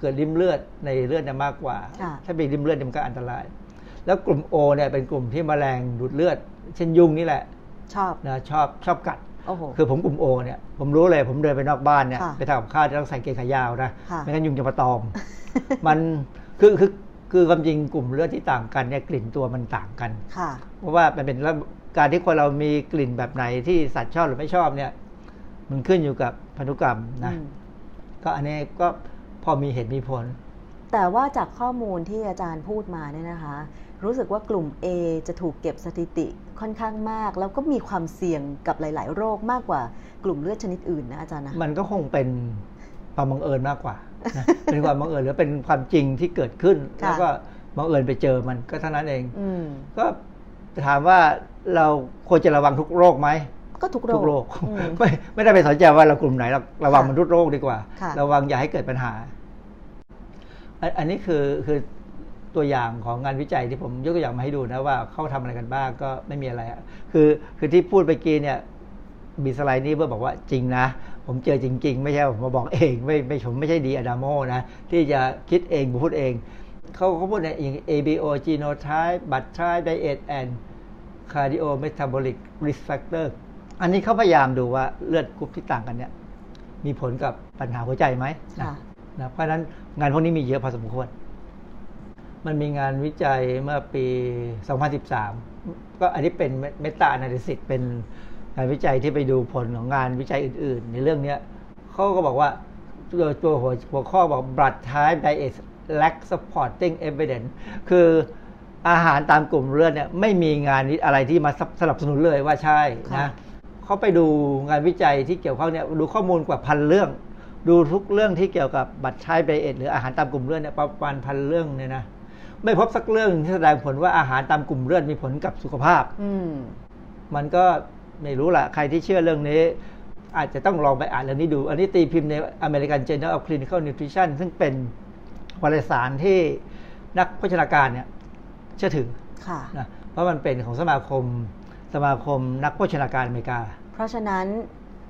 S8: เกิดริมเลือดในเลือดเนี่ยมากกว่า
S7: ค่ะ
S8: ถ้าเป็นริมเลือดเนี่ยมันก็อันตราย แล้วกลุ่ม O เนี่ยเป็นกลุ่มที่แมลงดูดเลือด เช่นยุงนี่แหละ
S7: ชอบ
S8: นะชอบชอบกัด
S7: โอ้โห
S8: คือผมกลุ่มโอเนี่ยผมรู้เลยผมเดินไปนอกบ้านเนี่ย
S7: ค่ะ
S8: ไปทำกับข้าวจะต้องใส่เกงขายาวนะ
S7: ค่ะ
S8: ไม่งั้นยุงจะมาตอม มัน คือคือคือความจริงกลุ่มเลือดที่ต่างกันเนี่ยกลิ่นตัวมันต่างกัน
S7: ค่ะ
S8: เพราะว่ามันเป็นแล้วการที่คนเรามีกลิ่นแบบไหนที่สัตว์ชอบหรือไม่ชอบเนี่ย มันขึ้นอยู่กับพันธุกรรมนะ
S7: อืม
S8: ก็อันนี้ก็พอมีเหตุมีผล
S7: แต่ว่าจากข้อมูลที่อาจารย์พูดมาเนี่ยนะคะ รู้สึกว่ากลุ่ม A จะถูกเก็บสถิติค่อนข้างมาก แล้วก็มีความเสี่ยงกับหลาย ๆ โรคมากกว่า กลุ่มเลือดชนิดอื่นนะอาจารย์นะ
S8: มันก็คงเป็นความบังเอิญมากกว่านะ เป็นความบังเอิญหรือเป็นความจริงที่เกิดขึ้น
S7: ค่ะ
S8: แล้วก็บังเอิญไปเจอมันก็เท่านั้นเอง
S7: อืม
S8: ก็ถามว่าเราควรจะระวังทุกโรคไหม
S7: ก็ทุกโร
S8: ทุ
S7: ค
S8: กโรค
S7: อืม
S8: ไม่ไม่ได้ไปสนใจว่าเรากลุ่มไหนเราระวัง
S7: ค่ะ
S8: มันทุกโรคดีกว่า
S7: ค่ะ
S8: ระวังอย่าให้เกิดปัญหาอันอันนี้คือคือตัวอย่างของงานวิจัยที่ผมยกตัวอย่างมาให้ดูนะว่าเขาทำอะไรกันบ้างก็ไม่มีอะไรอะคือคือที่พูดไปกี้เนี่ยมีสไลด์นี้เพื่อบอกว่าจริงนะ ผมเจอจริง ๆ ไม่ใช่ผมมาบอกเอง ไม่ไม่ผมไม่ใช่ดีอะดาโมนะที่จะคิดเองพูดเองเขาเขาพูดในอย่าง ABO genotype blood type diet and cardio metabolic risk factor อันนี้เขาพยายามดูว่าเลือดกรุ๊ปที่ต่างกันเนี่ยมีผลกับปัญหาหัวใจไหมนะ
S7: ค่ะ
S8: นะเพราะฉะนั้นงานพวกนี้มีเยอะพอสมควร มันมีงานวิจัยเมื่อปี 2013 ก็อันนี้เป็นเมตา a นาลิซิสเป็น งานวิจัยที่ไปดูผลของงานวิจัยอื่น ๆ ในเรื่องเนี้ยเขาก็บอกว่าตัวตัวหัวหัวข้อบอก blood type diet lack supporting evidence คืออาหารตามกลุ่มเลือดเนี่ยไม่มีงานอะไรที่มาสนับสนุนเลยว่าใช่
S7: ค่ะ
S8: นะเขาไปดูงานวิจัยที่เกี่ยวข้องเนี่ยดูข้อมูลกว่าพันเรื่อง ดูทุกเรื่องที่เกี่ยวกับบัตรใช้ไดเอทหรืออาหารตามกลุ่มเลือดเนี่ยประมาณพันเรื่องเนี่ยนะไม่พบสักเรื่องที่แสดงผลว่าอาหารตามกลุ่มเลือดมีผลกับสุขภาพ
S7: อืม
S8: มันก็ ไม่รู้ละใครที่เชื่อเรื่องนี้ อาจจะต้องลองไปอ่านเรื่องนี้ดู อันนี้ตีพิมพ์ใน American Journal of Clinical Nutrition ซึ่งเป็นวารสารที่นักโภชนาการเนี่ยเชื่อถือ
S7: ค่ะ
S8: นะเพราะมันเป็นของสมาคมสมาคมนักโภชนาการอเมริกา
S7: เพราะฉะนั้น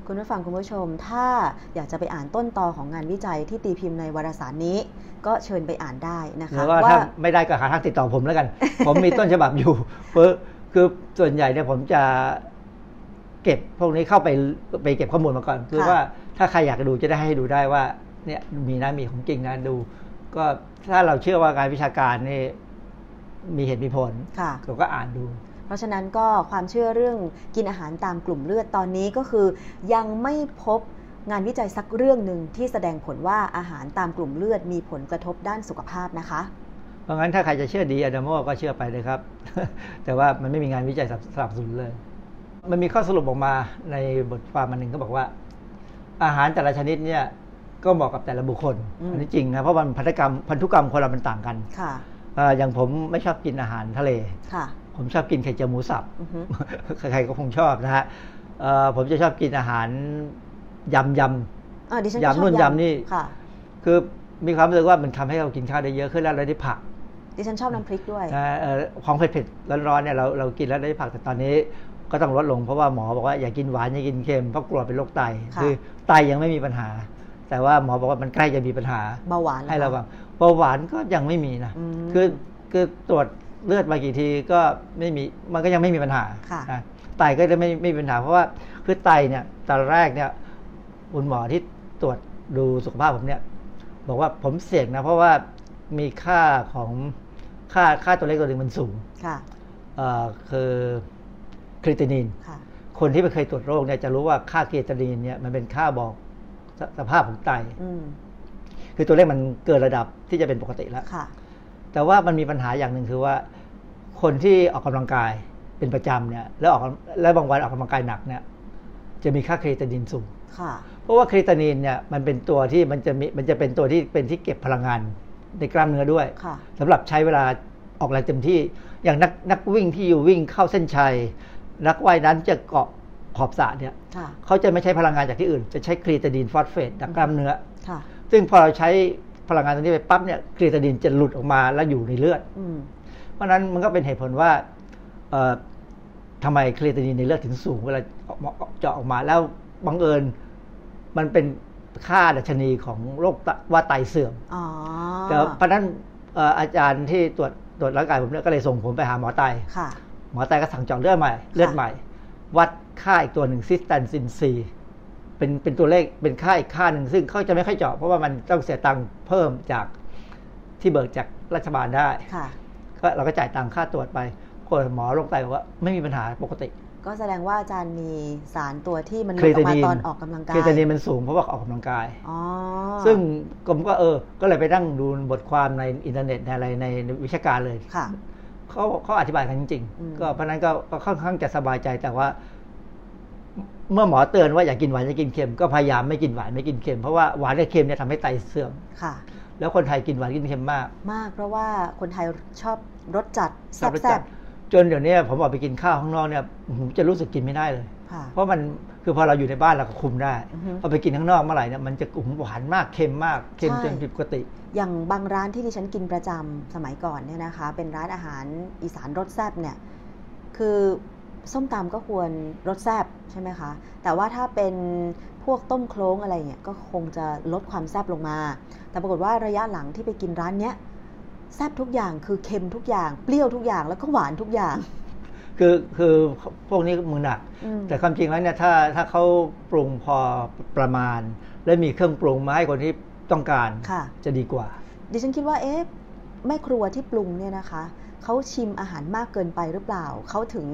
S7: คุณผู้ฟังคุณผู้ชม ถ้าอยากจะไปอ่านต้นตอของงานวิจัยที่ตีพิมพ์ในวารสารนี้ ก็เชิญไปอ่านได้นะ
S8: หรื
S7: คะ
S8: อว่าถ้าไม่ได้ก็หาทางติดต่อผมแล้วกัน ผมมีต้นฉบับอยู่ เพราะคือส่วนใหญ่เนี่ยผมจะ เก็บพวกนี้เข้าไปไปเก็บข้อมูลมาก่อน คือว่าถ้าใครอยากดูจะได้ให้ดูได้ว่าเนี่ยมีนะมีของจริงนะดู ก็ถ้าเราเชื่อว่าการวิชาการนี่มีเหตุมีผล
S7: ค่ะ
S8: เราก็อ่านดู
S7: เพราะฉะนั้นก็ความเชื่อเรื่องกินอาหารตามกลุ่มเลือดตอนนี้ก็คือ ยังไม่พบงานวิจัยสักเรื่องหนึ่งที่แสดงผลว่าอาหารตามกลุ่มเลือดมีผลกระทบด้านสุขภาพนะคะ
S8: เพราะงั้นถ้าใครจะเชื่อดีอะดามโมก็เชื่อไปเลยครับ แต่ว่ามันไม่มีงานวิจัยสนับสนุนเลย มันมีข้อสรุปออกมาในบทความมันหนึ่งก็บอกว่า อาหารแต่ละชนิดเนี่ยก็เหมาะกับแต่ละบุคคล
S7: อืม
S8: อันนี้จริงนะเพราะมันพันธุกรรมพันธุกรรมคนเรามันต่างกัน
S7: ค่ะ
S8: อ่าอย่างผมไม่ชอบกินอาหารทะเล
S7: ค่ะ
S8: ผมชอบกินไข่เจียวหมูสับ
S7: อือฮึ
S8: ใครๆก็คงชอบนะฮะเอ่อผมจะชอบกินอาหารยำย
S7: อ่าดิฉันก็
S8: ยำ
S7: ชอบ
S8: นู่นยำนี่
S7: ค่ะำ
S8: คือมีความรู้สึกว่ามันทำให้เรากินข้าวได้เยอะขึ้นแล้วเราได้ผัก
S7: ดิฉันชอบน้ำพริกด้วย
S8: นะเอ่อของเผ็ดๆร้อนๆเนี่ยเราเรากินแล้วได้ผักแต่ตอนนี้ ก็ต้องลดลงเพราะว่าหมอบอกว่าอย่ากินหวานอย่ากินเค็มเพราะกลัวเป็นโรคไต
S7: ค่ะ
S8: อไตยังไม่มีปัญหา แต่ว่าหมอบอกว่ามันใกล้จะมีปัญหา
S7: เบาหวานเหอ
S8: ให้
S7: ค
S8: ระวังเบาหวานก็ยังไม่มีนะ
S7: อืม
S8: คือคือตรวจเลือดมากี่ทีก็ไม่มีมันก็ยังไม่มีปัญหา
S7: ค่ะ
S8: นะไตก็จะไม่ไม่มีปัญหาเพราะว่าคือไตเนี่ยตอนแรกเนี่ยคุณหมอที่ตรวจดูสุขภาพผมเนี่ยบอกว่าผมเสี่ยงนะ เพราะว่ามีค่าของค่าค่าตัวเลขตัวหนึ่งมันสูง
S7: ค่ะ
S8: เอ่อคือค รีตินิน
S7: ค่ะ
S8: คนที่ไม่เคยตรวจโรคเนี่ยจะรู้ว่าค่าครีตินินเนี่ยมันเป็นค่าบอกสสภาพของไต
S7: อืม
S8: คือตัวเลขมันเกินระดับที่จะเป็นปกติแล้ว
S7: ค่ะ
S8: แต่ว่ามันมีปัญหาอย่างหนึ่งคือว่า คนที่ออกกำลังกายเป็นประจำเนี่ย แล้วออกแล้วบางวันออกกำลังกายหนักเนี่ย จะมีค่าครีตินินสูง
S7: ค่ะ
S8: เพราะว่าครีตานินเนี่ยมันเป็นตัวที่มันจะมีมันจะเป็นตัวที่เป็นที่เก็บพลังงานในกล้ามเนื้อด้วย
S7: ค่ะ
S8: สำหรับใช้เวลาออกแรงเต็มที่อย่างนักนักวิ่งที่อยู่วิ่งเข้าเส้นชัย นักว่ายน้ำจะเกาะขอบสระเนี่ย
S7: ค่ะ
S8: เขาจะไม่ใช้พลังงานจากที่อื่น จะใช้ครีตานินฟอสเฟตจากกล้ามเนื้อ
S7: ค่ะ
S8: ซึ่งพอเราใช้พลังงานตรงนี้ไปปั๊บเนี่ย creatinine จะหลุดออกมาแล้วอยู่ในเลือด
S7: อืม
S8: เพราะฉะนั้นมันก็เป็นเหตุผลว่าเอ่อทำไม creatinine ในเลือดถึงสูงเวลาออกมาเจาะออกมาแล้วบังเอิญมันเป็นค่าดัชนีของโรคแต่ว่าไตเสื่อม
S7: อ๋อ
S8: แต่เพราะฉะนั้นเอ่ออาจารย์ที่ตรวจตรวจร่างกายผมเนี่ยก็เลยส่งผมไปหาหมอไต
S7: ค่ะ
S8: หมอไตก็สั่งเจาะเลือดใหม่เลือดใหม่ วัดค่าอีกตัวหนึ่งซิสแตนซินซีเป็นเป็นตัวเลขเป็นค่าอีกค่าหนึ่งซึ่งเขาจะไม่ค่อยเจาะเพราะว่ามันต้องเสียตังค์เพิ่มจากที่เบิกจากรัฐบาลได้
S7: ค่ะ
S8: ก็เราก็จ่ายตังค่าตรวจไปปรากฏหมอโรคไตบอกว่าไม่มีปัญหาปกติ
S7: ก็แสดงว่าอาจารย์มีสารตัวที่มันห
S8: ค
S7: ลุ
S8: รี
S7: ดออกมา
S8: ตานิน
S7: ตอนออกกำลังกาย
S8: creatinine มันสูงเพราะว่าออกกำลังกาย
S7: อ๋อ
S8: ซึ่งผมก็เออ ก็เลยไปนั่งดูบทความในอินเทอร์เน็ตในอะไรในวิชาการเลย
S7: ค่ะ
S8: เขาเขาอธิบายกันจริง
S7: อืม
S8: ๆก็เพราะฉะนั้นก็ก็ค่อนข้างจะสบายใจแต่ว่า เมื่อหมอเตือนว่าอย่ากินหวานอย่ากินเค็มก็พยายามไม่กินหวานไม่กินเค็มเพราะว่าหวานกับเค็มเนี่ยทำให้ไตเสื่อม
S7: ค่ะ
S8: แล้วคนไทยกินหวานกินเค็มมาก
S7: มาก เพราะว่าคนไทยชอบรสจัด
S8: ชอบรส
S7: แซ่
S8: จั
S7: บ
S8: ดจนเดี๋ยวนี้ผมออกไปกินข้าวข้างนอกเนี่ยผมจะรู้สึกกินไม่ได้เลย
S7: ๆค่ะ
S8: เพราะมัน คือพอเราอยู่ในบ้านเราก็คุมได้
S7: อือฮึ
S8: พอไปกินข้างนอกเมื่อไหร่เนี่ยมันจะกลุ่มหวานมากเค็มมากเค็ม
S7: ใช่
S8: จนผิดปกติ
S7: อย่างบางร้านที่ดิฉันกินประจำสมัยก่อนเนี่ยนะคะ เป็นร้านอาหารอีสานรสแซ่บเนี่ยคือส้มตำก็ควรรสแซ่บใช่ไหมคะ แต่ว่าถ้าเป็นพวกต้มโคล้งอะไรเนี่ยก็คงจะลดความแซ่บลงมา แต่ปรากฏว่าระยะหลังที่ไปกินร้านเนี้ยแซ่บทุกอย่างคือเค็มทุกอย่าง เปรี้ยวทุกอย่างแล้วก็หวานทุกอย่าง
S8: คือคือพวกนี้มือหนัก
S7: อืม
S8: แต่ความจริงแล้วเนี่ยถ้าถ้าเขาปรุงพอประมาณ และมีเครื่องปรุงมาให้คนที่ต้องการ
S7: ค่ะ
S8: จะดีกว่า
S7: ดิฉันคิดว่าเอ๊ะแม่ครัวที่ปรุงเนี่ยนะคะเขาชิมอาหารมากเกินไปหรือเปล่าเขาถึง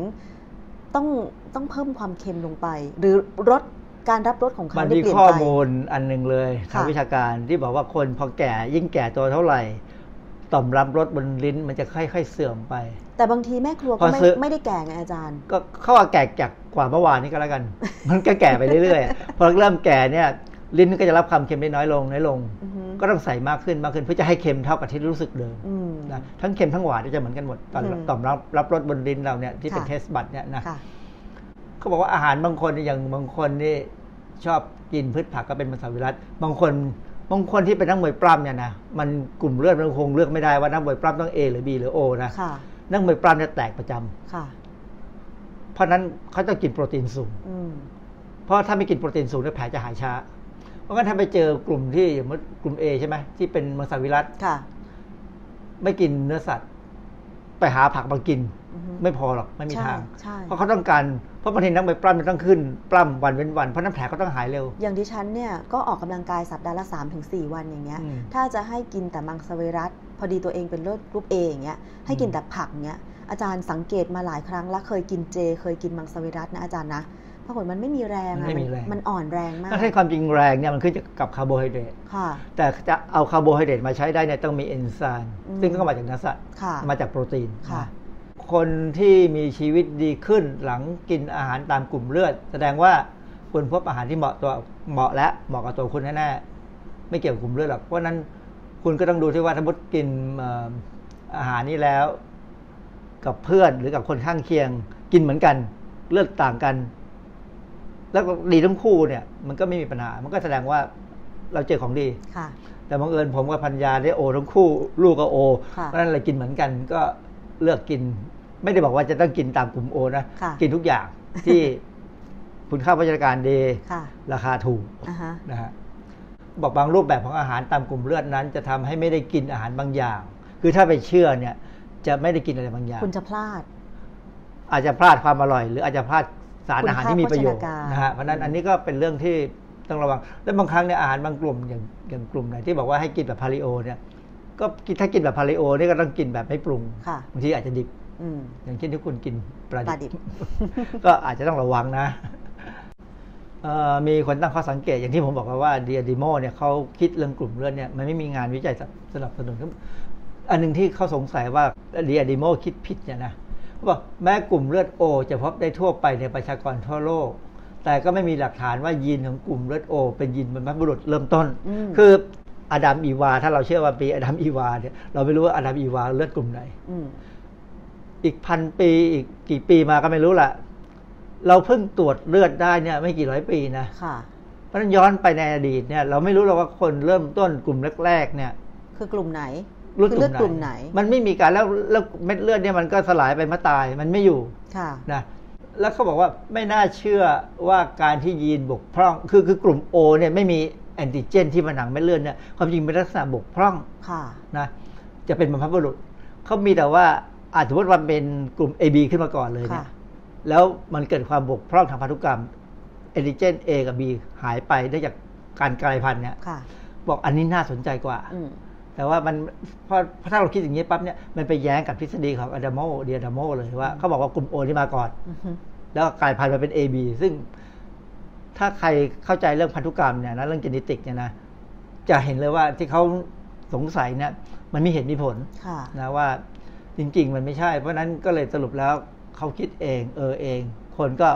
S7: ต้องต้องเพิ่มความเค็มลงไป หรือรสการรับรสของเขา
S8: มัน
S7: ได้
S8: มี
S7: เปลี่ยน
S8: ข้อ
S7: ไป
S8: มูลอันหนึ่งเลยทาง
S7: ค่ะ
S8: วิชาการที่บอกว่าคนพอแก่ยิ่งแก่ตัวเท่าไหร่ ต่อมรับรสบนลิ้นมันจะค่อยๆเสื่อมไป
S7: แต่บางทีแม่ครัว
S8: พ
S7: ก็
S8: อ
S7: ไม่
S8: ซื้อ
S7: ไม่ได้แก่ไงอาจารย์
S8: ก็เข้าว่าแก่จากกว่าเมื่อวานนี้ก็แล้วกัน มันก็แก่ไปเรื่อยๆพอเริ่มแก่เนี่ยลิ้นก็จะรับความเค็มได้น้อยลงน้อยลง
S7: อือฮึ
S8: ก็ต้องใส่มากขึ้นมากขึ้นเพื่อจะให้เค็มเท่ากับที่รู้สึกเดิม
S7: อืม
S8: นะทั้งเค็มทั้งหวานจะเหมือนกันหมดตอน
S7: อืม
S8: ต่อมรับรับรสบนลิ้นเราเนี่ยที่เป็น
S7: ค่ะ
S8: เทสบัตเนี่ยนะ
S7: ค่ะ
S8: เขาบอกว่าอาหารบางคนเนี่ยอย่างบางคนนี่ชอบกินพืชผักก็เป็นมังสวิรัตบางคน บางคนที่เป็นนักมวยปล้ำเนี่ยนะมันกลุ่มเลือดมันคงเลือกไม่ได้ว่านักมวยปล้ำต้อง A หรือ B หรือ O นะ
S7: ค่ะ
S8: นักมวยปล้ำเนี่ยแตกประจำ
S7: ค่ะ
S8: เพราะฉะนั้นเขาต้องกินโปรตีนสูง
S7: อืม
S8: เพราะถ้าไม่กินโปรตีนสูงเนี่ยแผลจะหายช้า เพราะงั้นถ้าไปเจอกลุ่มที่อย่างว่ากลุ่ม A ใช่ไหมที่เป็นมังสวิรัต
S7: ค่ะ
S8: ไม่กินเนื้อสัตว์ ไปหาผักมากิน
S7: อือฮึ
S8: ไม่พอหรอกไม่มี
S7: ใช่
S8: ทาง
S7: ใช่
S8: เพราะเขาต้องการเพราะบางทีนักมวยปล้ำมันต้องขึ้นปล้ำวันเว้นวันเพราะนั้นแผลก็ต้องหายเร็ว
S7: อย่างดิฉันเนี่ยก็ออกกำลังกายสัปดาห์ละ3-4ถึงวันอย่างเงี้ย
S8: อืม
S7: ถ้าจะให้กินแต่มังสวิรัตพอดีตัวเองเป็นเลือดกรุ๊ปเออย่างเงี้ยให้กิน
S8: อืม
S7: แต่ผักเงี้ยอาจารย์สังเกตมาหลายครั้งแล้วเคยกินเจ เคยกินมังสวิรัตนะอาจารย์นะ ปรากฏมันไม่มีแรง
S8: มัน
S7: อะ
S8: ไม่มีแรง
S7: มันอ่อนแรงมาก
S8: ถ้าใช้ความจริงแรงเนี่ยมันขึ้นกับคาร์โบไฮเดรต
S7: ค่ะ
S8: แต่จะเอาคาร์โบไฮเดรตมาใช้ได้เนี่ยต้องมีเอนไซม์
S7: อืม
S8: ซึ่งก็มาจากเนื้อสัตว์
S7: ค่ะ
S8: มาจากโปรตีน
S7: ค่ะ
S8: นะคนที่มีชีวิตดีขึ้นหลังกินอาหารตามกลุ่มเลือด แสดงว่าคุณพบอาหารที่เหมาะตัวเหมาะและเหมาะกับตัวคุณแน่ๆไม่เกี่ยวกับกลุ่มเลือดหรอกเพราะฉะนั้นคุณก็ต้องดูที่ว่าถ้ามุดกินเอ่ออาหารนี้แล้ว กับเพื่อนหรือกับคนข้างเคียง กินเหมือนกัน เลือดต่างกัน แล้วก็ดีทั้งคู่เนี่ย มันก็ไม่มีปัญหา มันก็แสดงว่าเราเจอของดี
S7: ค่ะ
S8: แต่บังเอิญผมกับพัญญาได้โอทั้งคู่ ลูกก็โอ
S7: ค่ะ
S8: เพราะฉะนั้นเรากินเหมือนกันก็เลือกกิน ไม่ได้บอกว่าจะต้องกินตามกลุ่มโอนะ
S7: ค่ะ
S8: กินทุกอย่างที่คุณค่าพัฒนาการดี
S7: ค่ะ
S8: ราคาถูก
S7: อ่าฮะ
S8: นะฮะบอกบางรูปแบบของอาหารตามกลุ่มเลือดนั้น จะทำให้ไม่ได้กินอาหารบางอย่าง คือถ้าไปเชื่อเนี่ย จะไม่ได้กินอะไรบางอย่าง
S7: คุณจะพลาด
S8: อาจจะพลาดความอร่อย หรืออาจจะพลาด สาร
S7: คุณ
S8: อาหาร
S7: ค่า
S8: ที่มีประโยชน์
S7: โภชนาการ
S8: นะฮะเพราะฉะนั้นอันนี้ก็เป็นเรื่องที่ต้องระวัง และบางครั้งเนี่ยอาหารบางกลุ่มอย่างอย่างกลุ่มไหนที่บอกว่าให้กินแบบพาลิโอเนี่ยก็กินถ้ากินแบบพาลิโอนี่ก็ต้องกินแบบไม่ปรุง
S7: ค่ะ
S8: บางทีอาจจะดิบ
S7: อืม
S8: อย่างเช่นที่คุณกินปลา
S7: ปลาดิ
S8: ดิ
S7: บ
S8: บก็อาจจะต้องระวังนะเอ่อมีคนตั้งข้อสังเกตอย่างที่ผมบอกว่าเดียดิโมเนี่ยเขาคิดเรื่องกลุ่มเลือดเนี่ยมันไม่มีงานวิจัยสนับสนุน อันหนึ่งที่เขาสงสัยว่าเดียดิโมคิดผิดเนี่ยนะเขา บอกแม้กลุ่มเลือดโอ จะพบได้ทั่วไปในประชากรทั่วโลก แต่ก็ไม่มีหลักฐานว่ายีนของกลุ่มเลือดโอ เป็นยีนบรรพบุรุษเริ่มต้น
S7: อืม
S8: คืออดัมอีวา ถ้าเราเชื่อว่าปีอดัมอีวาเนี่ยเราไม่รู้ว่าอดัมอีวาเลือดกลุ่มไหน
S7: อืม
S8: อีกพันปีอีกกี่ปีมาก็ไม่รู้ละเราเพิ่งตรวจเลือดได้เนี่ย ไม่กี่ร้อยปีนะ
S7: ค่ะ
S8: เพราะฉะนั้นย้อนไปในอดีตเนี่ย เราไม่รู้หรอกว่าคนเริ่มต้นกลุ่มแรกๆเนี่ย
S7: คือกลุ่มไหน
S8: เลือด
S7: คื
S8: ก
S7: เลื
S8: ลุ่
S7: อด
S8: ม
S7: กลุ่มไหน
S8: มันไม่มีการแล้วแล้วเม็ดเลือดเนี่ยมันก็สลายไปมาตายมันไม่อยู่
S7: ค่ะ
S8: นะแล้วเขาบอกว่าไม่น่าเชื่อว่าการที่ยีนบกพร่อง คือคือกลุ่ม O เนี่ยไม่มีแอนติเจนที่ผนังเม็ดเลือดเนี่ยความจริงเป็นลักษณะบกพร่อง
S7: ค่ะ
S8: นะจะเป็นบรรพบุรุษเขามีแต่ว่าอาจสมมติว่าเป็นกลุ่ม AB ขึ้นมาก่อนเลยเนี่
S7: ค่ะ
S8: ยแล้วมันเกิดความบกพร่องทางพันธุกรรมแอนติเจน A กับ B หายไปเนื่องจากการกลายพันธุ์เนี่ย
S7: ค่ะ
S8: บอกอันนี้น่าสนใจกว่า
S7: อืม
S8: แต่ว่ามันเพราะเพราะถ้าเราคิดอย่างนี้ปั๊บเนี่ยมันไปแย้งกับทฤษฎีของอดามโมเดียดามโมเลยว่าเขาบอกว่ากลุ่ม O ที่มาก่อน
S7: อือฮึ
S8: แล้วก็กลายพันธุ์มาเป็น AB ซึ่งถ้าใครเข้าใจเรื่องพันธุกรรมเนี่ยนะเรื่องเจเนติกเนี่ยนะจะเห็นเลยว่าที่เขาสงสัยเนี่ยมันมีเหตุมีผล
S7: ค่ะ
S8: นะว่าจริง ๆ มันไม่ใช่ เพราะฉะนั้นก็เลยสรุปแล้วเขาคิดเอง เออเอง คนก็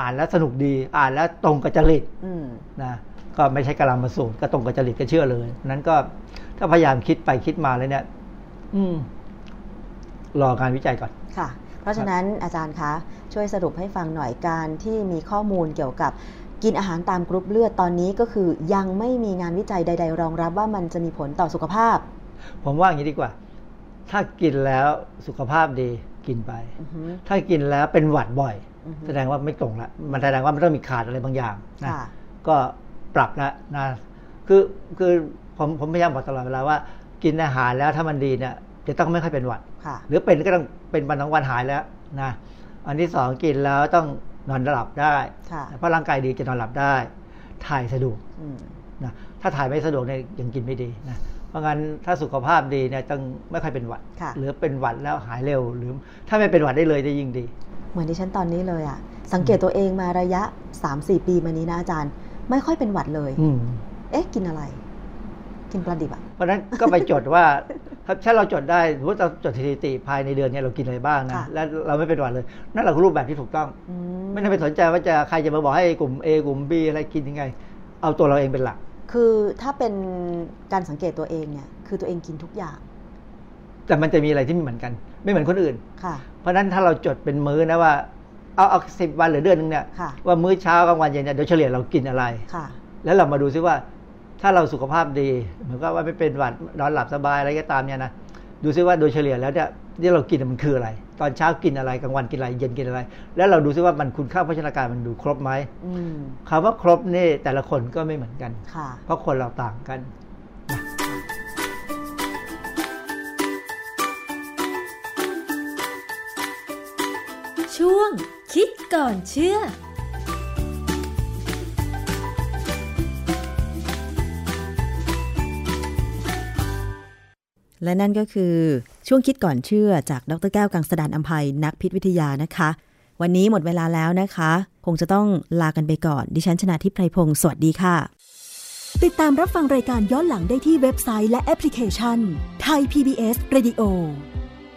S8: อ่านแล้วสนุกดี อ่านแล้วตรงกับจริต
S7: อืม
S8: นะ ก็ไม่ใช่กะลามาสูตรก็ตรงกับจริตก็เชื่อเลย นั้นก็ถ้าพยายามคิดไปคิดมาเลยเนี่ย อืมรอการวิจัยก่อน
S7: ค่ะ เพราะฉะนั้นอาจารย์คะ ช่วยสรุปให้ฟังหน่อยการที่มีข้อมูลเกี่ยวกับกินอาหารตามกรุ๊ปเลือดตอนนี้ก็คือยังไม่มีงานวิจัยใด ๆ รองรับว่ามันจะมีผลต่อสุขภาพ
S8: ผมว่าอย่างนี้ดีกว่า ถ้ากินแล้วสุขภาพดีกินไป
S7: อือฮึ
S8: ถ้ากินแล้วเป็นหวัดบ่อย
S7: อือฮึ
S8: แสดงว่าไม่ตรงละมันแสดงว่ามันต้องมีขาดอะไรบางอย่างนะ
S7: ค่ะ
S8: ก็ ปรับละนะคือคือผมผมพยายามบอกตลอดเวลาว่า กินอาหารแล้วถ้ามันดีเนี่ยจะต้องไม่ค่อยเป็นหวัด
S7: ค่ะ
S8: หรือเป็นก็ต้องเป็นวันสองวันหายแล้วนะอันที่สองกินแล้วต้องนอนหลับได้
S7: ค่ะ
S8: เพราะร่างกายดีจะนอนหลับได้ ถ่ายสะดวก
S7: อืม
S8: นะถ้าถ่ายไม่สะดวกเนี่ยยังกินไม่ดีนะเพราะงั้นถ้าสุขภาพดีเนี่ยต้องไม่ค่อยเป็นหวัด
S7: ค่ะ
S8: หรือเป็นหวัดแล้วหายเร็วหรือ ถ้าไม่เป็นหวัดได้เลยจะยิ่งดี
S7: เหมือนที่ฉันตอนนี้เลยอะสังเกตตัวเองมาระยะ 3-4 ปีมานี้นะอาจารย์ ไม่ค่อยเป็นหวัดเลย
S8: อืม
S7: เอ๊ะ กินอะไร กินปลาดิบอะ
S8: เพราะฉะนั้นก็ไปจดว่าถ้าถ้าเราจดได้สมมติเราจดสถิติภายในเดือนเนี้เรากินอะไรบ้างนะ
S7: ค่ะ
S8: แล้วเราไม่เป็นหวัดเลย นั่นแหละคือรูปแบบที่ถูกต้อง
S7: อืม
S8: ไม่ต้องไปสนใจว่าจะใครจะมาบอกให้กลุ่ม A กลุ่ม B อะไรกินยังไง เอาตัวเราเองเป็นหลัก
S7: คือถ้าเป็นการสังเกตตัวเองเนี่ย คือตัวเองกินทุกอย่าง
S8: แต่มันจะมีอะไรที่ไม่เหมือนกัน ไม่เหมือนคนอื่น
S7: ค่ะ
S8: เพราะฉะนั้นถ้าเราจดเป็นมื้อนะว่า เอาเอาสิบวันหรือเดือนหนึงเนี่ย
S7: ค่ะ
S8: ว่ามื้อเช้ากลางวันเย็นเนี่ยโดยเฉลี่ยเรากินอะไร
S7: ค่ะ
S8: แล้วเรามาดูซิว่า ถ้าเราสุขภาพดีเหมือนกับว่าไม่เป็นหวัดนอนหลับสบายอะไรก็ตามเนี่ยนะดูซิว่าโดยเฉลี่ยแล้วเนี่ยที่เรากินมันคืออะไร ตอนเช้ากินอะไรกลางวันกินอะไร เย็นกินอะไร แล้วเราดูซิว่ามันคุณค่าโภชนาการมันดูครบไหม
S7: อืม
S8: คำว่าครบนี่แต่ละคนก็ไม่เหมือนกัน
S7: ค่ะ
S8: เพราะคนเราต่างกัน
S4: ช่วง คิดก่อนเชื่อ
S7: และนั่นก็คือช่วงคิดก่อนเชื่อจากดรแก้วกังสดานอัมภัยนักพิษวิทยานะคะ วันนี้หมดเวลาแล้วนะคะ คงจะต้องลากันไปก่อน ดิฉันชนะทิพไพรพงศ์สวัสดีค่ะ
S5: ติดตามรับฟังรายการย้อนหลังได้ที่เว็บไซต์และแอปพลิเคชันไทย PBS Radio